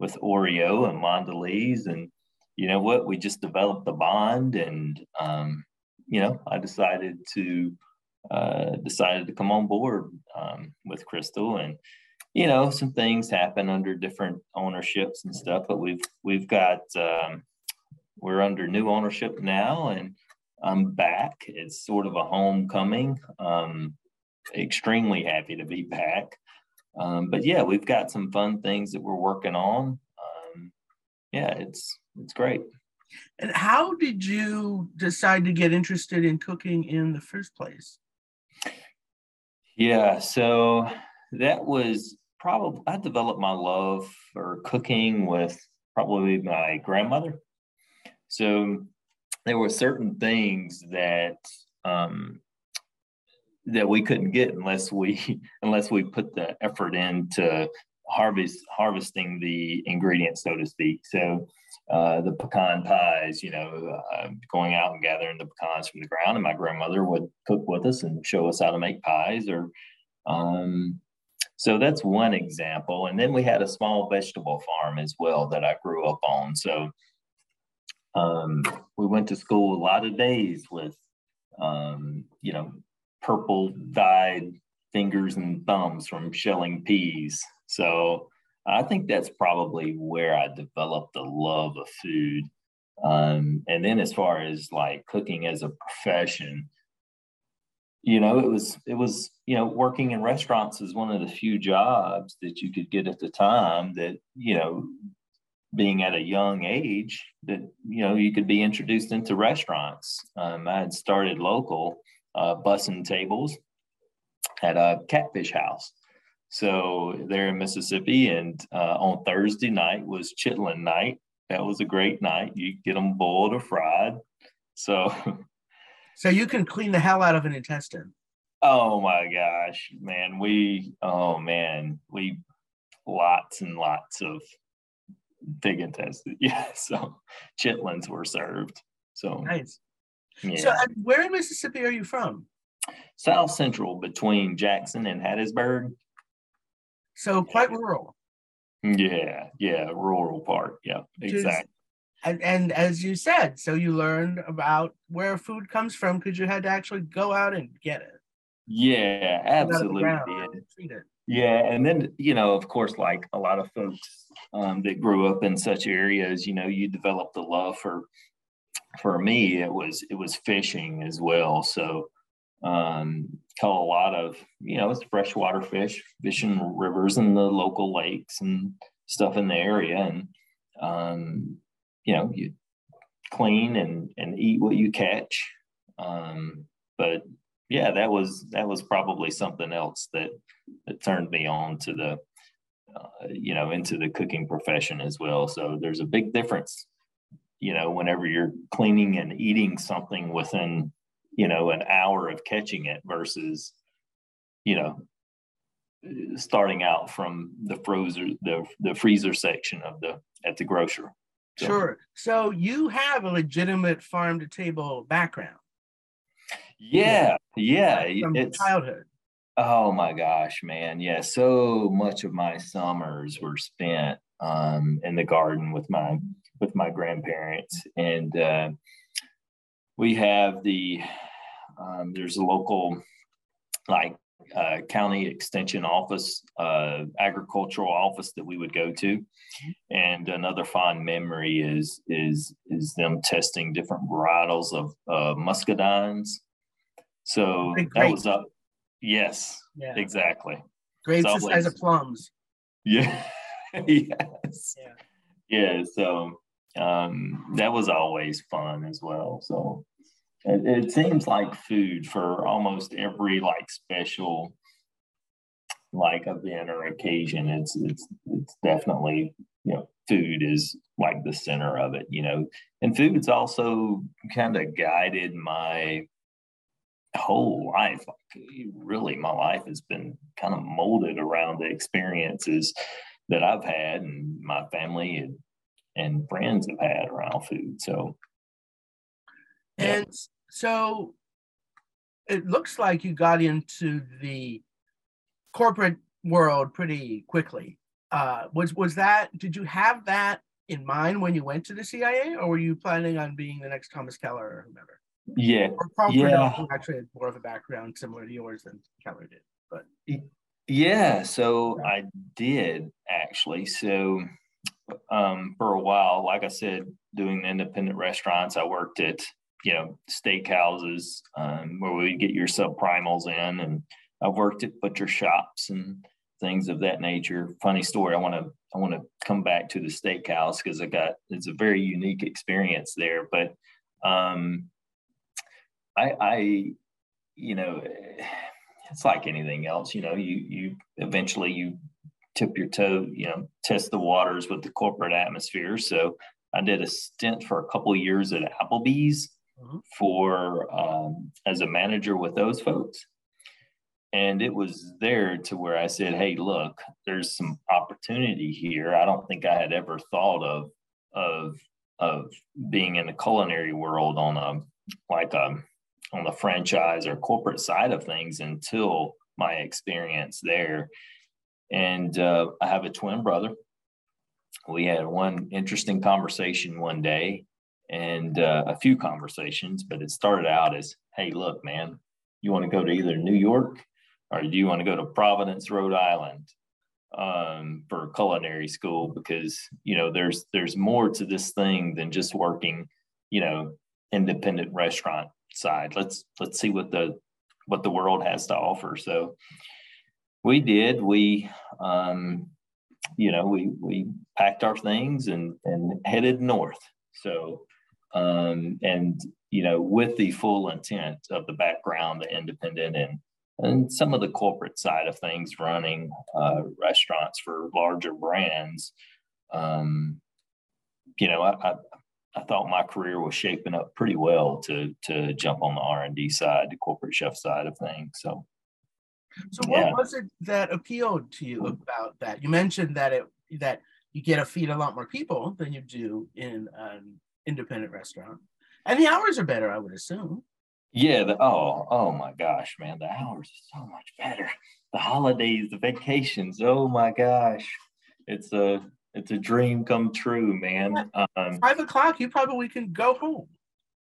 with Oreo and Mondelez, and you know what, we just developed the bond, and um, you know I decided to uh, decided to come on board um, with Krystal. And you know some things happen under different ownerships and stuff, but we've we've got um, we're under new ownership now, and I'm back. It's sort of a homecoming. Um, extremely happy to be back. Um, but yeah, we've got some fun things that we're working on. Um, yeah, it's it's great. And how did you decide to get interested in cooking in the first place? Yeah, so that was probably I developed my love for cooking with probably my grandmother. So there were certain things that um, that we couldn't get unless we unless we put the effort into harvest harvesting the ingredients, so to speak. So uh, the pecan pies, you know, uh, going out and gathering the pecans from the ground, and my grandmother would cook with us and show us how to make pies. Or um, so that's one example. And then we had a small vegetable farm as well that I grew up on. So um, we went to school a lot of days with, um, you know, purple dyed fingers and thumbs from shelling peas. So I think that's probably where I developed the love of food. Um, and then as far as like cooking as a profession, you know, it was it was you know working in restaurants is one of the few jobs that you could get at the time that you know being at a young age that you know you could be introduced into restaurants. Um, I had started local uh, bussing tables at a catfish house. So there in Mississippi, and uh, on Thursday night was chitlin night. That was a great night. You get them boiled or fried. So, so you can clean the hell out of an intestine. Oh my gosh, man! We oh man, we lots and lots of big intestine. Yeah, so chitlins were served. So nice. Yeah. So, where in Mississippi are you from? South Central, between Jackson and Hattiesburg. So quite rural. Yeah, yeah, rural part. Yeah, exactly. And, and as you said, so you learned about where food comes from because you had to actually go out and get it. Yeah, absolutely. Yeah, and then you know, of course, like a lot of folks um, that grew up in such areas, you know, you develop the love for. For me, it was it was fishing as well. So um, caught a lot of you know it's freshwater fish fishing rivers and the local lakes and stuff in the area and um, you know you clean and and eat what you catch. Um, but yeah that was that was probably something else that that turned me on to the uh, you know into the cooking profession as well. So there's a big difference you know whenever you're cleaning and eating something within you know an hour of catching it versus you know starting out from the freezer the the freezer section of the at the grocer. so, sure. So you have a legitimate farm to table background. Yeah yeah from it's, childhood. Oh my gosh man. Yeah so much of my summers were spent um, in the garden with my with my grandparents. And uh, we have the um, there's a local, like, uh, county extension office, uh, agricultural office that we would go to. And another fond memory is is is them testing different varietals of uh, muscadines. So that was up. Yes, yeah. exactly. Grapes the size of plums. Yeah. yes. Yeah. Yeah. So um, that was always fun as well. So it, it seems like food for almost every like special like event or occasion. It's it's it's definitely you know, food is like the center of it, you know, and food's also kind of guided my whole life. Really, my life has been kind of molded around the experiences that I've had and my family and, and friends have had around food. So, and yeah. so it looks like you got into the corporate world pretty quickly. Uh, was was that? Did you have that in mind when you went to the CIA, or were you planning on being the next Thomas Keller or whomever? Yeah, or Carl yeah. actually had more of a background similar to yours than Keller did, but yeah. So I did actually. So um, for a while, like I said, doing the independent restaurants, I worked at you know steakhouses um, where we get your subprimals in, and I've worked at butcher shops and things of that nature. Funny story. I want to I want to come back to the steakhouse because I got it's a very unique experience there. But um, I, I, you know, it's like anything else. You know, you you eventually you tip your toe. You know, test the waters with the corporate atmosphere. So I did a stint for a couple years at Applebee's mm-hmm. for um, as a manager with those folks and it was there to where I said, "Hey, look, there's some opportunity here. I don't think I had ever thought of of of being in the culinary world on a like a on the franchise or corporate side of things until my experience there." And uh, I have a twin brother. We had one interesting conversation one day, and uh, a few conversations, but it started out as, "Hey, look, man." You want to go to either New York or do you want to go to Providence, Rhode Island um, for culinary school? Because you know there's there's more to this thing than just working, you know, independent restaurant side. Let's let's see what the what the world has to offer. So we did. We um, you know we we packed our things and and headed north. So um, and you know with the full intent of the background, the independent and and some of the corporate side of things, running uh, restaurants for larger brands. Um, you know, I, I, I thought my career was shaping up pretty well to to jump on the R and D side, the corporate chef side of things. So, so what was it that appealed to you about that? You mentioned that it that you get to feed a lot more people than you do in an independent restaurant, and the hours are better, I would assume. Yeah. The, oh, oh my gosh, man, the hours are so much better. The holidays, the vacations. Oh my gosh, it's a it's a dream come true, man. Um, Five o'clock, you probably can go home.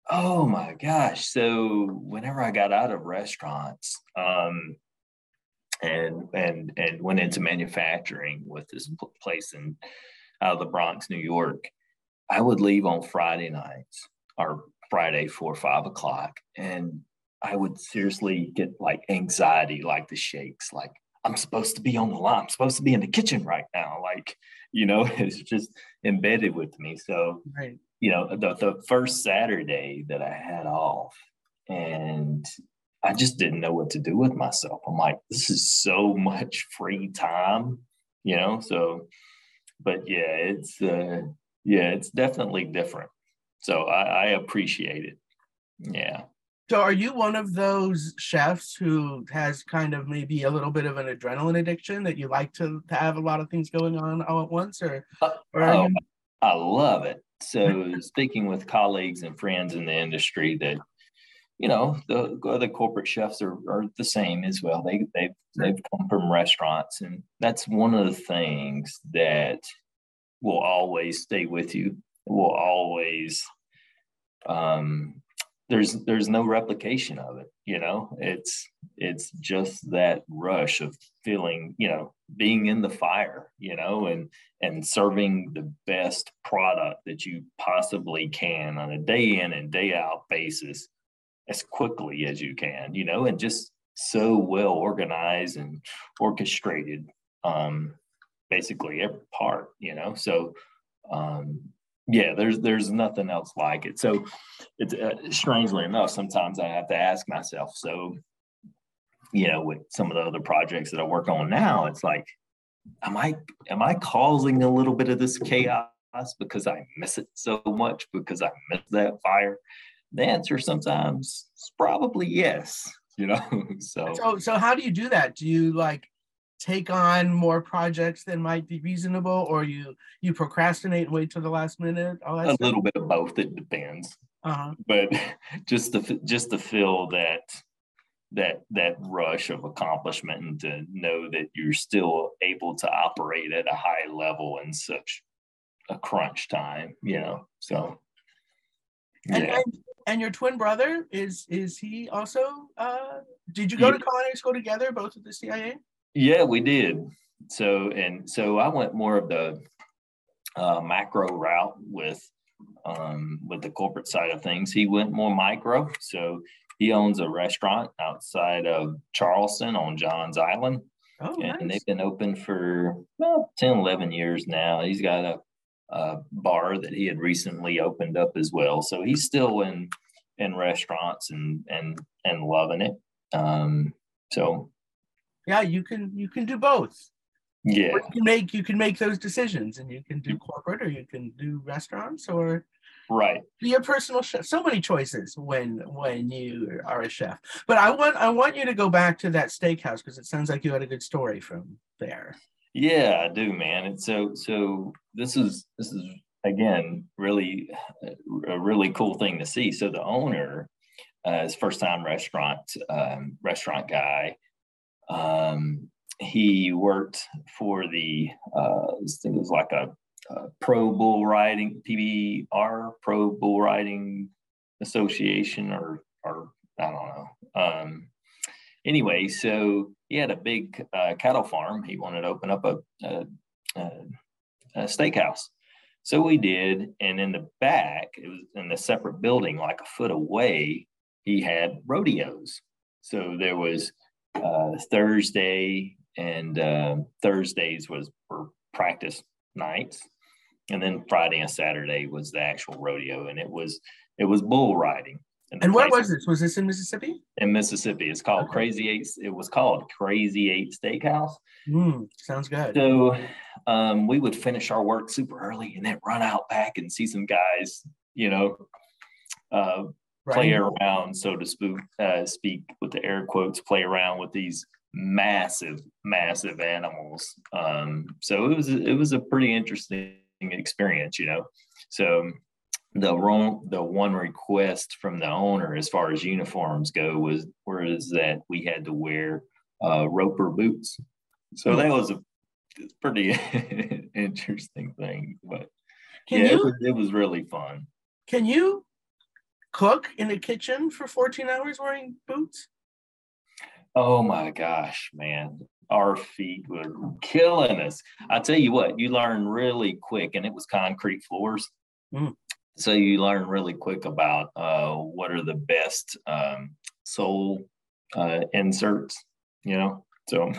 Oh my gosh! So whenever I got out of restaurants, um, and and and went into manufacturing with this place in out of the Bronx, New York, I would leave on Friday nights or Friday, four or five o'clock. And I would seriously get like anxiety, like the shakes, like I'm supposed to be on the line. I'm supposed to be in the kitchen right now. Like, you know, it's just embedded with me. So, right. you know, the, the first Saturday that I had off and I just didn't know what to do with myself. I'm like, this is so much free time, you know? So, but yeah, it's, uh, yeah, it's definitely different. So I, I appreciate it. Yeah. So are you one of those chefs who has kind of maybe a little bit of an adrenaline addiction that you like to, to have a lot of things going on all at once or, uh, or oh, you... I love it. So speaking with colleagues and friends in the industry that you know the other corporate chefs are, are the same as well they they've they've come from restaurants and that's one of the things that will always stay with you. Will always um, there's there's no replication of it you know? It's it's just that rush of feeling you know being in the fire you know and and serving the best product that you possibly can on a day in and day out basis as quickly as you can you know and just so well organized and orchestrated um basically every part you know so um yeah there's there's nothing else like it so it's uh, strangely enough sometimes i have to ask myself so you know with some of the other projects that i work on now it's like am I am I causing a little bit of this chaos because I miss it so much because I miss that fire? The answer sometimes is probably yes. You know, so so so how do you do that? Do you like take on more projects than might be reasonable, or you you procrastinate and wait till the last minute? All that a stuff? little bit of both. It depends. Uh-huh. But just to just to feel that that that rush of accomplishment and to know that you're still able to operate at a high level in such a crunch time, you know. So and, yeah. and, and your twin brother is is he also uh did you go to culinary school together both at the CIA? Yeah, we did. So and so I went more of the uh, macro route with um, with the corporate side of things. He went more micro. So he owns a restaurant outside of Charleston on Johns Island. Oh, and nice. they've been open for about 10, 11 years now. He's got a, a, bar that he had recently opened up as well. So he's still in in restaurants and and and loving it. Um, so yeah, you can you can do both. Yeah, you can make you can make those decisions, and you can do corporate, or you can do restaurants, or right. be a personal chef. So many choices when when you are a chef. But i want i want you to go back to that steakhouse because it sounds like you had a good story from there. Yeah i do man. And so so this is this is again really a really cool thing to see. So the owner uh, is first time restaurant um, restaurant guy um, he worked for the uh, I think it was like a uh, Pro Bull Riding PBR Pro Bull Riding Association or or I don't know. Um, anyway, so he had a big uh, cattle farm. He wanted to open up a, a, a, a steakhouse. So we did, and in the back, it was in the separate building, like a foot away. He had rodeos. So there was uh, Thursday, and uh, Thursdays was for practice nights, and then Friday and Saturday was the actual rodeo, and it was it was bull riding. And where was this? Was this in Mississippi? In Mississippi, it's called okay. Crazy Eight. It was called Crazy Eight Steakhouse. Mm, sounds good. So um, we would finish our work super early and then run out back and see some guys, you know, uh, right. play around, so to speak, uh, speak with the air quotes, play around with these massive, massive animals. Um, so it was it was a pretty interesting experience, you know. So the wrong the one request from the owner as far as uniforms go was was that we had to wear uh, roper boots. So that was a pretty interesting thing, but can yeah, you, it, was, it was really fun. Can you cook in the kitchen for 14 hours wearing boots? Oh my gosh, man our feet were killing us. I tell you what, you learn really quick, and it was concrete floors. Mm. So you learn really quick about uh, what are the best um, sole uh, inserts, you know. So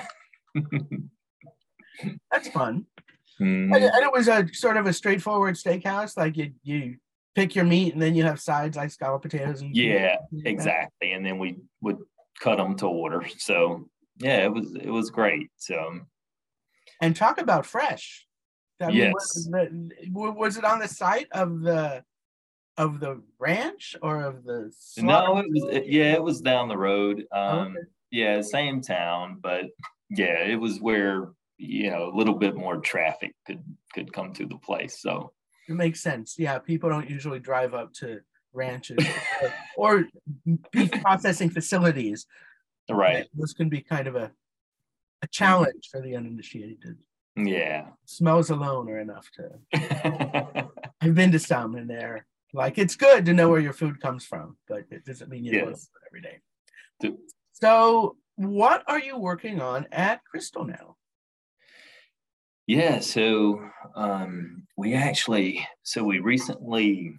that's fun. Mm-hmm. And, and, it was a sort of a straightforward steakhouse. Like you, you pick your meat, and then you have sides like scalloped potatoes. And yeah, exactly. And then we would cut them to order. So yeah, it was it was great. So, and talk about fresh. I yes. Mean, was, was, it on the site of the of the ranch or of the? No, it was. It, yeah, it was down the road. Um, okay. Yeah, same town, but yeah, it was where you know a little bit more traffic could could come to the place. So it makes sense. Yeah, people don't usually drive up to ranches or, or beef processing facilities Right. This can be kind of a a mm-hmm. challenge for the uninitiated. Yeah. Smells alone are enough to. I've been to some and they're like it's good to know where your food comes from, but it doesn't mean you yes. know it every day. So, what are you working on at Krystal now? Yeah, so um, we actually, so we recently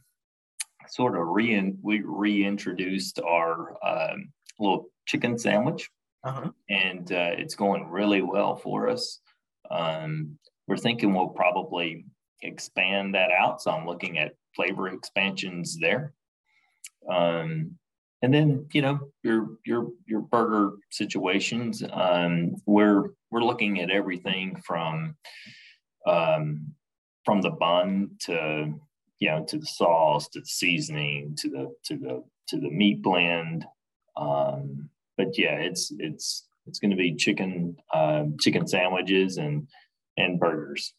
sort of re we reintroduced our um, little chicken sandwich, uh-huh. and uh, it's going really well for us. Um, we're thinking we'll probably expand that out. So I'm looking at flavor expansions there. Um, and then you know your your your burger situations. Um, we're we're looking at everything from um, from the bun to you know to the sauce to the seasoning to the to the to the meat blend. Um, but yeah, it's it's it's going to be chicken uh, chicken sandwiches and and burgers.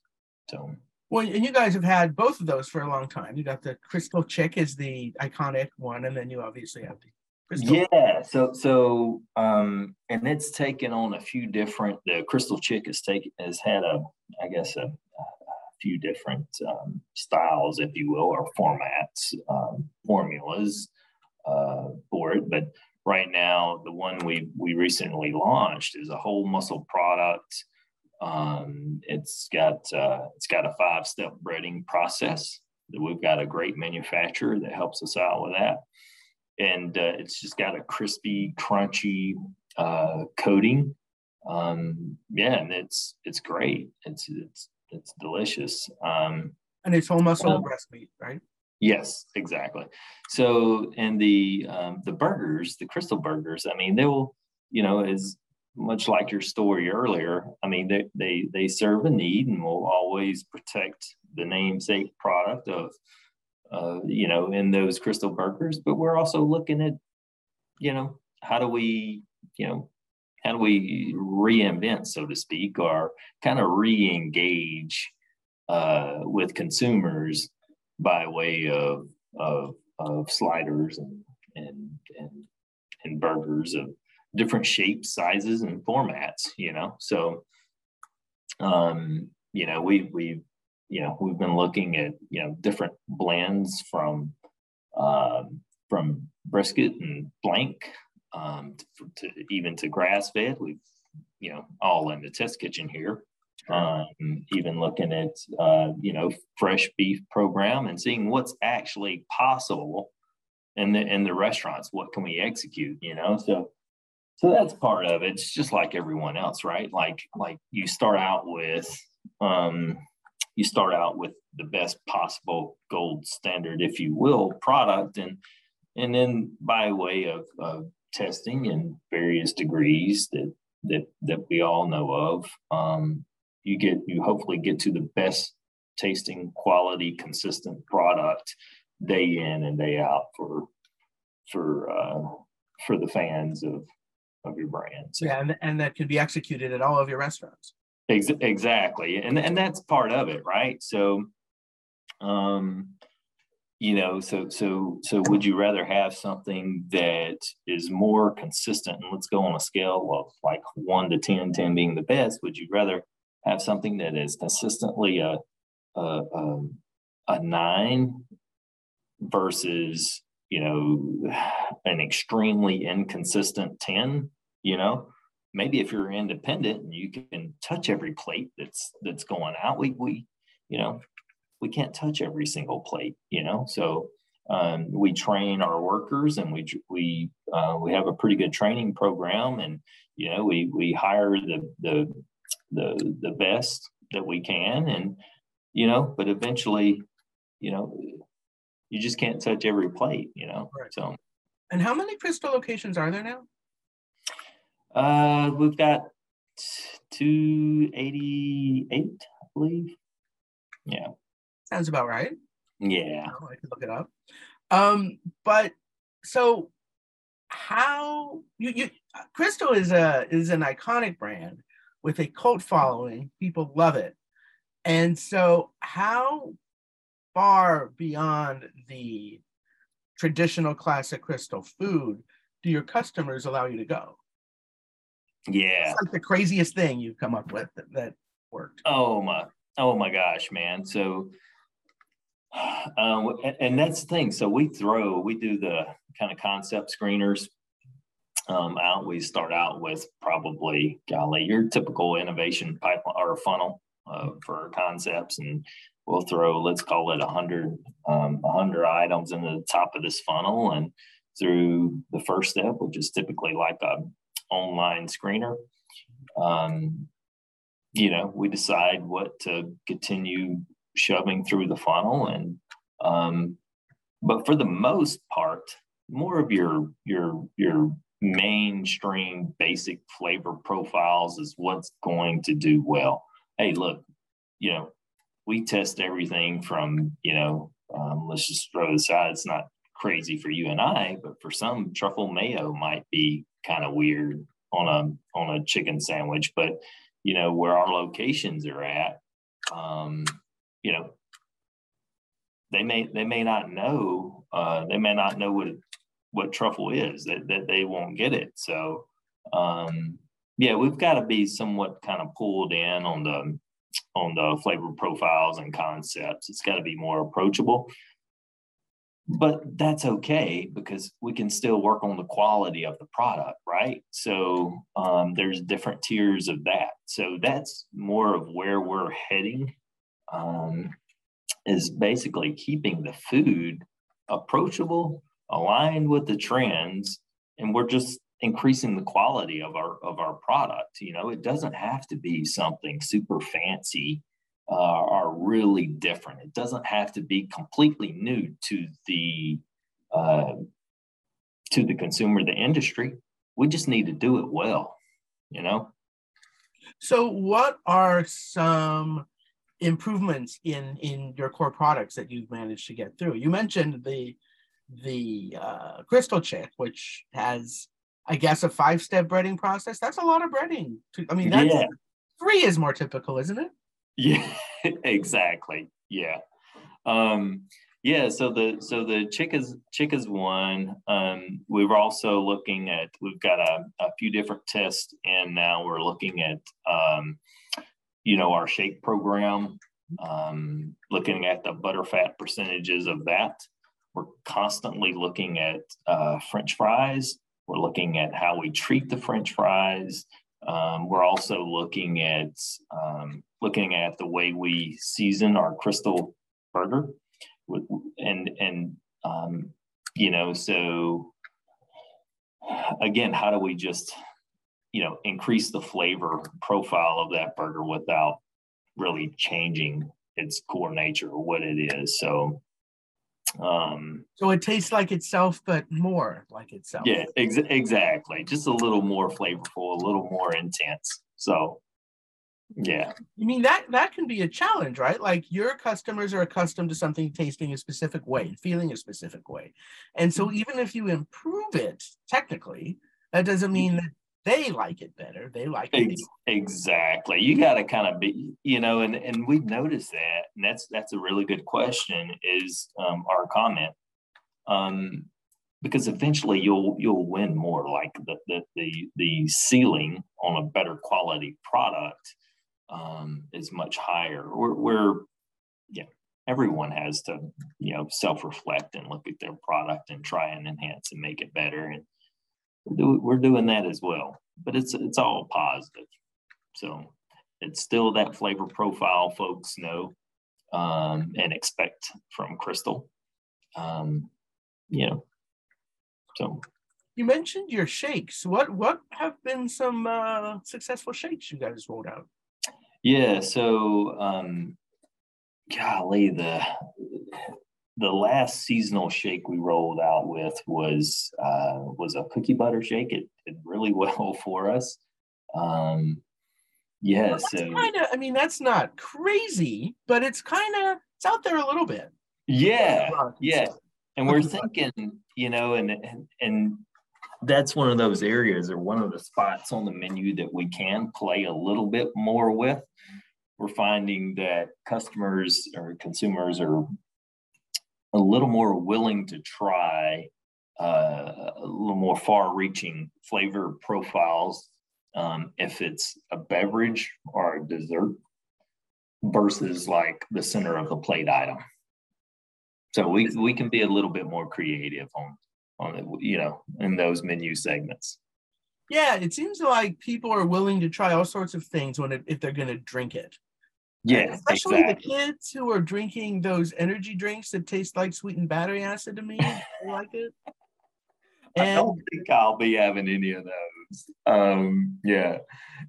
So well, and you guys have had both of those for a long time. You got the Krystal Chik is the iconic one, and then you obviously have the Krystal. Yeah. So so um, and it's taken on a few different. The Krystal Chik has taken has had a I guess a, a few different um, styles, if you will, or formats, um, formulas uh, for it, but right now the one we we recently launched is a whole muscle product um, it's got uh, it's got a five step breading process that we've got a great manufacturer that helps us out with that, and uh, it's just got a crispy, crunchy uh, coating. Um, yeah, and it's it's great. It's it's it's delicious. Um, and it's muscle um, breast meat, right? Yes, exactly. So, and the um, the burgers, the Krystal burgers. I mean, they will, you know, as much like your story earlier, I mean, they, they, they serve a need and will always protect the namesake product of, uh, you know, in those Krystal burgers. But we're also looking at, you know, how do we, you know, how do we reinvent, so to speak, or kind of re-engage uh, with consumers by way of, of, of sliders and, and, and, and burgers of different shapes, sizes, and formats. You know, so um, you know we we you know we've been looking at you know different blends from um, from brisket and blank um, to, to even to grass fed. We've you know all in the test kitchen here. Um, even looking at uh, you know fresh beef program and seeing what's actually possible in the in the restaurants. What can we execute? You know, so so that's part of it. It's just like everyone else, right? Like like you start out with um, you start out with the best possible gold standard, if you will, product, and and then by way of, of testing in various degrees that that that we all know of, um, you get you hopefully get to the best tasting, quality, consistent product day in and day out for for uh, for the fans of of your brand. So, yeah, and, and that can be executed at all of your restaurants. Ex- exactly, and and that's part of it, right? So, um, you know, so so so would you rather have something that is more consistent? And let's go on a scale of like one to 10, 10 being the best. Would you rather have something that is consistently a a, a, um, a nine versus you know, an extremely inconsistent 10, you know, maybe if you're independent and you can touch every plate that's that's going out, we we, you know, we can't touch every single plate, you know. So um, we train our workers and we we uh, we have a pretty good training program and you know we we hire the the the the best that we can and you know but eventually you know you just can't touch every plate, you know. Right. So. And how many Krystal locations are there now? Uh, we've got 288, I believe. Yeah. Sounds about right. Yeah. Oh, I could look it up. Um, but so how you you Krystal is a is an iconic brand with a cult following. People love it. And so how far beyond the traditional classic Krystal food do your customers allow you to go? Yeah. It's like the craziest thing you've come up with that, that worked. Oh my, oh my gosh, man. So, um, and, that's the thing. So we throw, we do the kind of concept screeners um, out. We start out with probably, golly, your typical innovation pipeline or funnel uh, for concepts, and we'll throw let's call it 100 um, 100 items in the top of this funnel and through the first step which is typically like a online screener um, you know we decide what to continue shoving through the funnel and um, but for the most part more of your your your mainstream basic flavor profiles is what's going to do well. Hey, look, you know, we test everything from, you know, um, let's just throw this out. It's not crazy for you and I, but for some, truffle mayo might be kind of weird on a on a chicken sandwich. But you know where our locations are at, um, you know, they may they may not know uh, they may not know what what truffle is that, that they won't get it. So um, yeah, we've got to be somewhat kind of pulled in on the on the flavor profiles and concepts. It's got to be more approachable. But that's okay because we can still work on the quality of the product, right? So um, there's different tiers of that. So that's more of where we're heading. Um, is basically keeping the food approachable, aligned with the trends, and we're just increasing the quality of our of our product. You know, it doesn't have to be something super fancy uh, or really different. It doesn't have to be completely new to the uh, to the consumer, the industry. We just need to do it well. You know. So, what are some improvements in in your core products that you've managed to get through? You mentioned the the uh, Krystal Chik, which has I guess a five step breading process. That's a lot of breading. To, I mean, that's, yeah. three is more typical, isn't it? Yeah, exactly. Yeah. Um, yeah, so the so the Chik is Chik is one. Um, we are also looking at we've got a, a few different tests and now we're looking at um, you know our shake program, um, looking at the butterfat percentages of that. We're constantly looking at uh, French fries we're looking at how we treat the French fries. Um, we're also looking at um, looking at the way we season our Krystal burger, and and um, you know, so again, how do we just you know increase the flavor profile of that burger without really changing its core nature or what it is? So um, so it tastes like itself, but more like itself. Yeah, ex- exactly. Just a little more flavorful, a little more intense. So, yeah. I mean that that can be a challenge, right? Like your customers are accustomed to something tasting a specific way, feeling a specific way, and so mm-hmm. even if you improve it technically, that doesn't mean that they like it better. They like it. Exactly. You got to kind of be, you know, and and we noticed that, and that's that's a really good question. Is um, our comment, um, because eventually you'll you'll win more. Like the the the, the ceiling on a better quality product um, is much higher. We're, we're yeah. Everyone has to, you know, self-reflect and look at their product and try and enhance and make it better. And we're doing that as well, but it's it's all positive. So it's still that flavor profile folks know um, and expect from Krystal. Um, you know, so you mentioned your shakes. What what have been some uh, successful shakes you guys rolled out? Yeah, so um, golly, the the last seasonal shake we rolled out with was uh, was a cookie butter shake. It did really well for us. Um, yeah, well, so kind of. I mean, that's not crazy, but it's kind of it's out there a little bit. Yeah, yeah. And we're thinking, you know, and and and that's one of those areas or one of the spots on the menu that we can play a little bit more with. We're finding that customers or consumers are a little more willing to try uh, a little more far reaching flavor profiles um, if it's a beverage or a dessert versus like the center of the plate item. So we, we can be a little bit more creative on on you know in those menu segments. Yeah, it seems like people are willing to try all sorts of things when it, if they're going to drink it. Yeah, especially exactly. the kids who are drinking those energy drinks that taste like sweetened battery acid to me. I like it. And, I don't think I'll be having any of those. Um, yeah,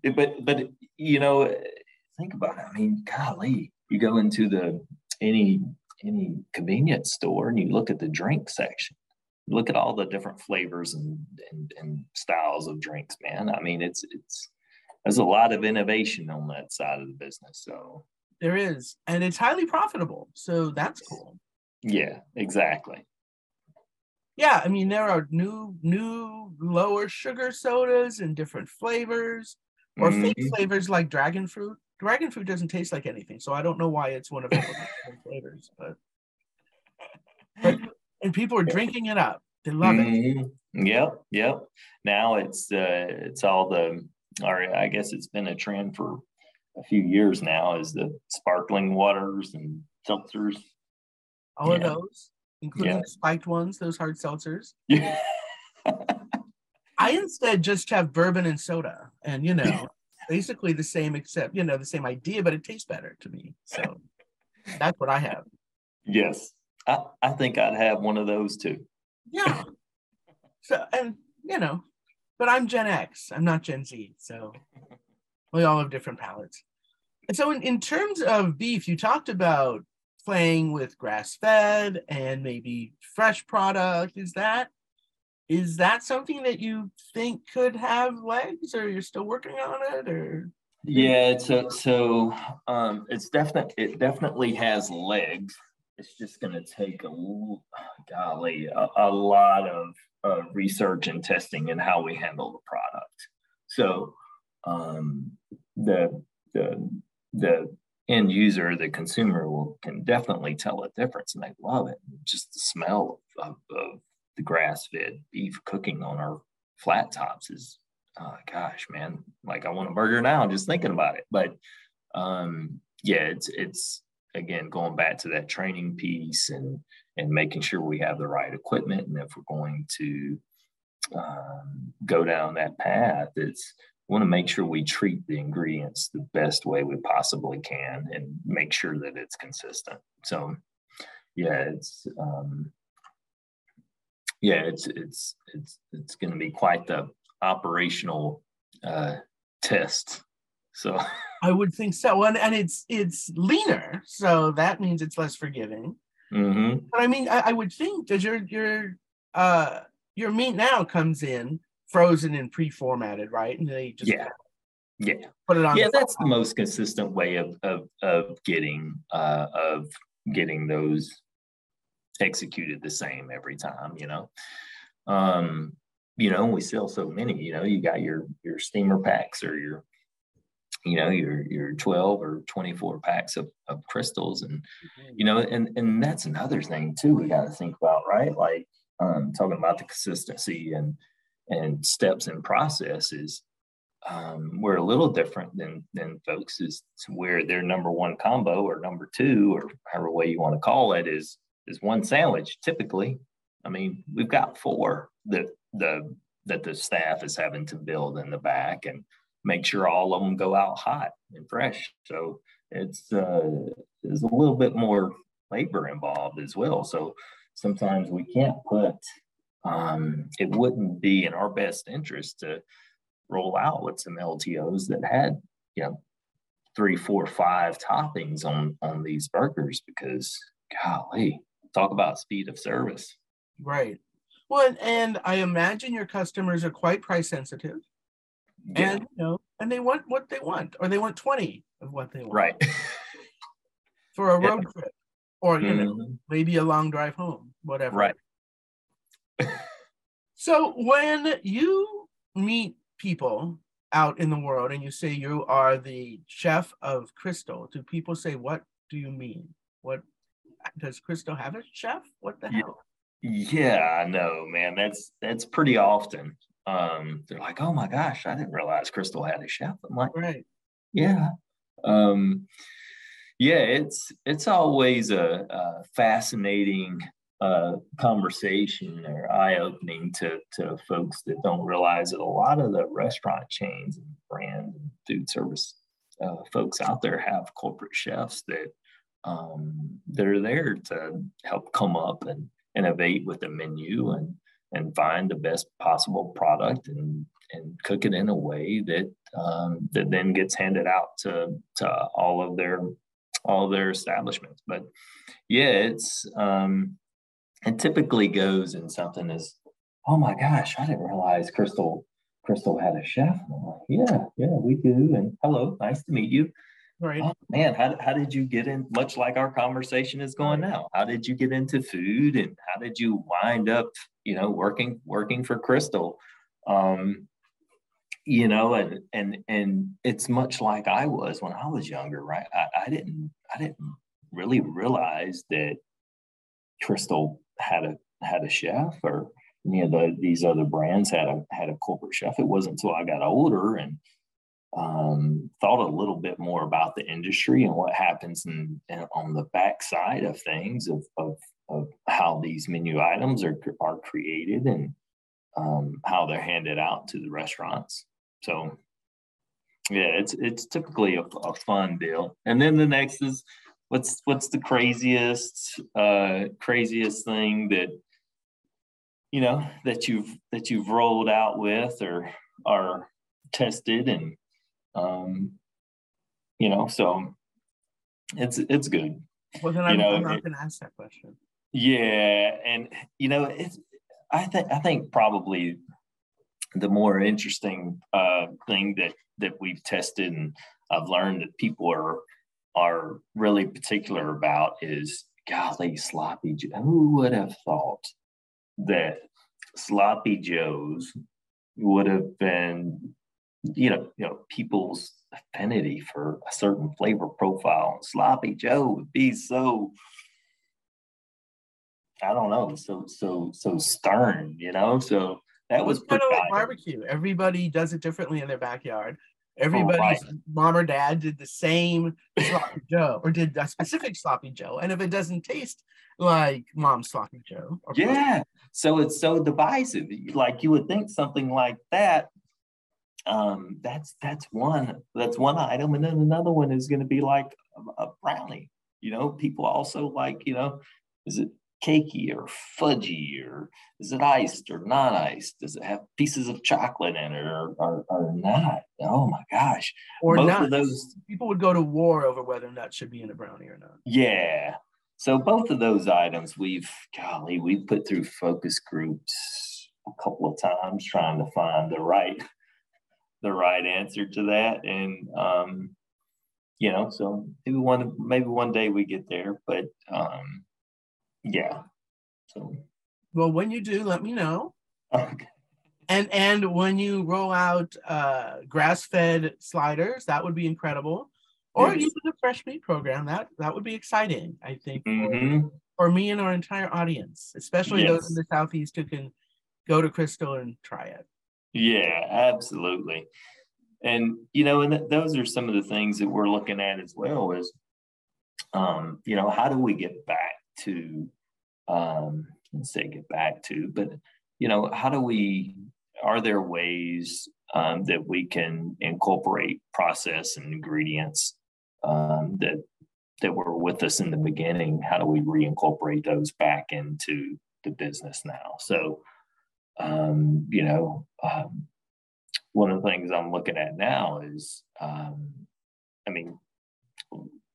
it, but but you know, think about it. I mean, golly, you go into the any any convenience store and you look at the drink section. look at all the different flavors and, and, and styles of drinks, man. I mean, it's it's there's a lot of innovation on that side of the business. So there is, and it's highly profitable. So that's cool. Yeah, exactly. Yeah, I mean there are new new lower sugar sodas and different flavors or mm-hmm. fake flavors like dragon fruit. Dragon fruit doesn't taste like anything, so I don't know why it's one of the flavors, but, but and people are drinking it up. They love mm-hmm. it. Yep, yep. Now it's uh it's all the or I guess it's been a trend for a few years now is the sparkling waters and seltzers. All yeah. of those, including yeah. spiked ones, those hard seltzers. Yeah. I instead just have bourbon and soda, and you know, basically the same, except you know, the same idea, but it tastes better to me. So that's what I have. Yes, I, I think I'd have one of those too. Yeah. So and you know, but I'm Gen X. I'm not Gen Z, so we all have different palates. And so, in, in terms of beef, you talked about playing with grass fed and maybe fresh product. Is that is that something that you think could have legs, or you're still working on it, or? Yeah, so so um, it's definitely it definitely has legs. It's just going to take a golly a, a lot of uh, research and testing and how we handle the product. So um, the the the end user, the consumer, will can definitely tell a difference, and they love it. Just the smell of, of the grass-fed beef cooking on our flat tops is, oh gosh, man, like I want a burger now just thinking about it. But um, yeah, it's it's again going back to that training piece and and making sure we have the right equipment, and if we're going to um, go down that path, it's want to make sure we treat the ingredients the best way we possibly can and make sure that it's consistent. So, yeah, it's um, yeah, it's it's it's it's going to be quite the operational uh, test. So I would think so, and and it's it's leaner, so that means it's less forgiving. Mm-hmm. But I mean, I, I would think that your your uh your meat now comes in frozen and pre-formatted, right? And they just yeah, yeah, put it on. Yeah, that's the most consistent way of of of getting uh, of getting those executed the same every time. You know, um, you know, we sell so many. You know, you got your your steamer packs or your you know your your 12 or 24 packs of, of Krystals and you know and and that's another thing too we got to think about right? Like um, talking about the consistency and and steps and processes um, we're a little different than than folks is where their number one combo or number two or however way you want to call it is is one sandwich typically. I mean we've got four that the that the staff is having to build in the back and make sure all of them go out hot and fresh so it's uh there's a little bit more labor involved as well so sometimes we can't put um, it wouldn't be in our best interest to roll out with some LTOs that had, you know, three, four, five toppings on on these burgers because golly, talk about speed of service. Right. Well, and I imagine your customers are quite price sensitive. Yeah. And you know, and they want what they want, or they want 20 of what they want. Right. for a road yeah. trip. Or you mm-hmm. know, maybe a long drive home, whatever. Right so when you meet people out in the world and you say you are the chef of Krystal do people say, what do you mean? What does Krystal have a chef? What the hell? Yeah, I know, man. That's that's pretty often. Um, they're like, oh my gosh, I didn't realize Krystal had a chef. I'm like, right. Yeah. Um, yeah, it's it's always a, a fascinating uh, conversation or eye opening to, to folks that don't realize that a lot of the restaurant chains and brand and food service uh, folks out there have corporate chefs that um, that are there to help come up and innovate with the menu and and find the best possible product and and cook it in a way that um, that then gets handed out to to all of their all of their establishments. But yeah, it's um, it typically goes in something as, oh my gosh, I didn't realize Krystal Krystal had a chef. Like, yeah, yeah, we do. And hello, nice to meet you. Right. Oh, man, how, how did you get in? Much like our conversation is going now. How did you get into food, and how did you wind up, you know, working working for Krystal? Um, you know, and and and it's much like I was when I was younger, right? I, I didn't I didn't really realize that Krystal had a had a chef or any of the, these other brands had a had a corporate chef. It wasn't until I got older and um, thought a little bit more about the industry and what happens in, in on the backside of things of, of, of how these menu items are are created and um, how they're handed out to the restaurants. So yeah, it's it's typically a, a fun deal. And then the next is what's what's the craziest uh craziest thing that you know that you've that you've rolled out with or are tested and um you know so it's it's good well then i'm, know, I'm not gonna ask that question yeah and you know it's i think i think probably the more interesting uh thing that that we've tested and i've learned that people are are really particular about is golly sloppy Joe. who would have thought that sloppy joes would have been you know you know people's affinity for a certain flavor profile sloppy joe would be so i don't know so so so stern you know so that was kind of like barbecue everybody does it differently in their backyard Everybody's oh, right. mom or dad did the same sloppy Joe or did a specific sloppy Joe. And if it doesn't taste like mom's sloppy Joe. Yeah. So it's so divisive. Like you would think something like that. Um, that's that's one that's one item, and then another one is going to be like a, a brownie. You know, people also like you know, is it cakey or fudgy or is it iced or not iced? Does it have pieces of chocolate in it or, or, or not? Oh my gosh. Or both nuts. of those people would go to war over whether or not should be in a brownie or not. Yeah. So both of those items we've golly, we've put through focus groups a couple of times trying to find the right the right answer to that. And um, you know, so maybe one maybe one day we get there, but um yeah. So. Well, when you do, let me know. Okay. And and when you roll out uh, grass-fed sliders, that would be incredible. Or yes. even the fresh meat program, that that would be exciting. I think mm-hmm. for, for, me and our entire audience, especially yes. those in the southeast who can go to Krystal and try it. Yeah, absolutely. And you know, and th- those are some of the things that we're looking at as well. Is um, you know, how do we get back to um, let's say get back to, but you know, how do we? Are there ways um, that we can incorporate process and ingredients um, that that were with us in the beginning? How do we reincorporate those back into the business now? So, um, you know, um, one of the things I'm looking at now is, um, I mean,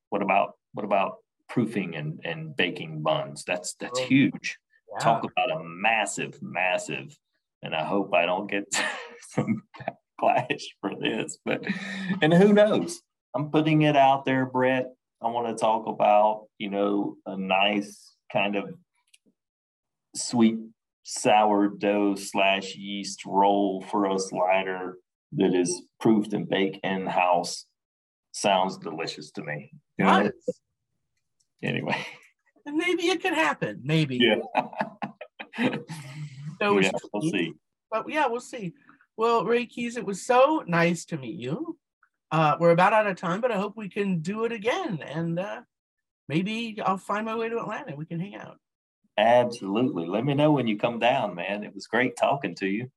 what about what about proofing and, and baking buns. That's that's oh, huge. Yeah. Talk about a massive, massive, and I hope I don't get some backlash for this, but and who knows? I'm putting it out there, Bret. I want to talk about, you know, a nice kind of sweet sourdough slash yeast roll for a slider that is proofed and baked in house. Sounds delicious to me. You know, anyway. Maybe it could happen. Maybe. Yeah. so yeah, we'll see. But yeah, we'll see. Well, Ray Keys, it was so nice to meet you. Uh, we're about out of time, but I hope we can do it again. And uh, maybe I'll find my way to Atlanta. We can hang out. Absolutely. Let me know when you come down, man. It was great talking to you.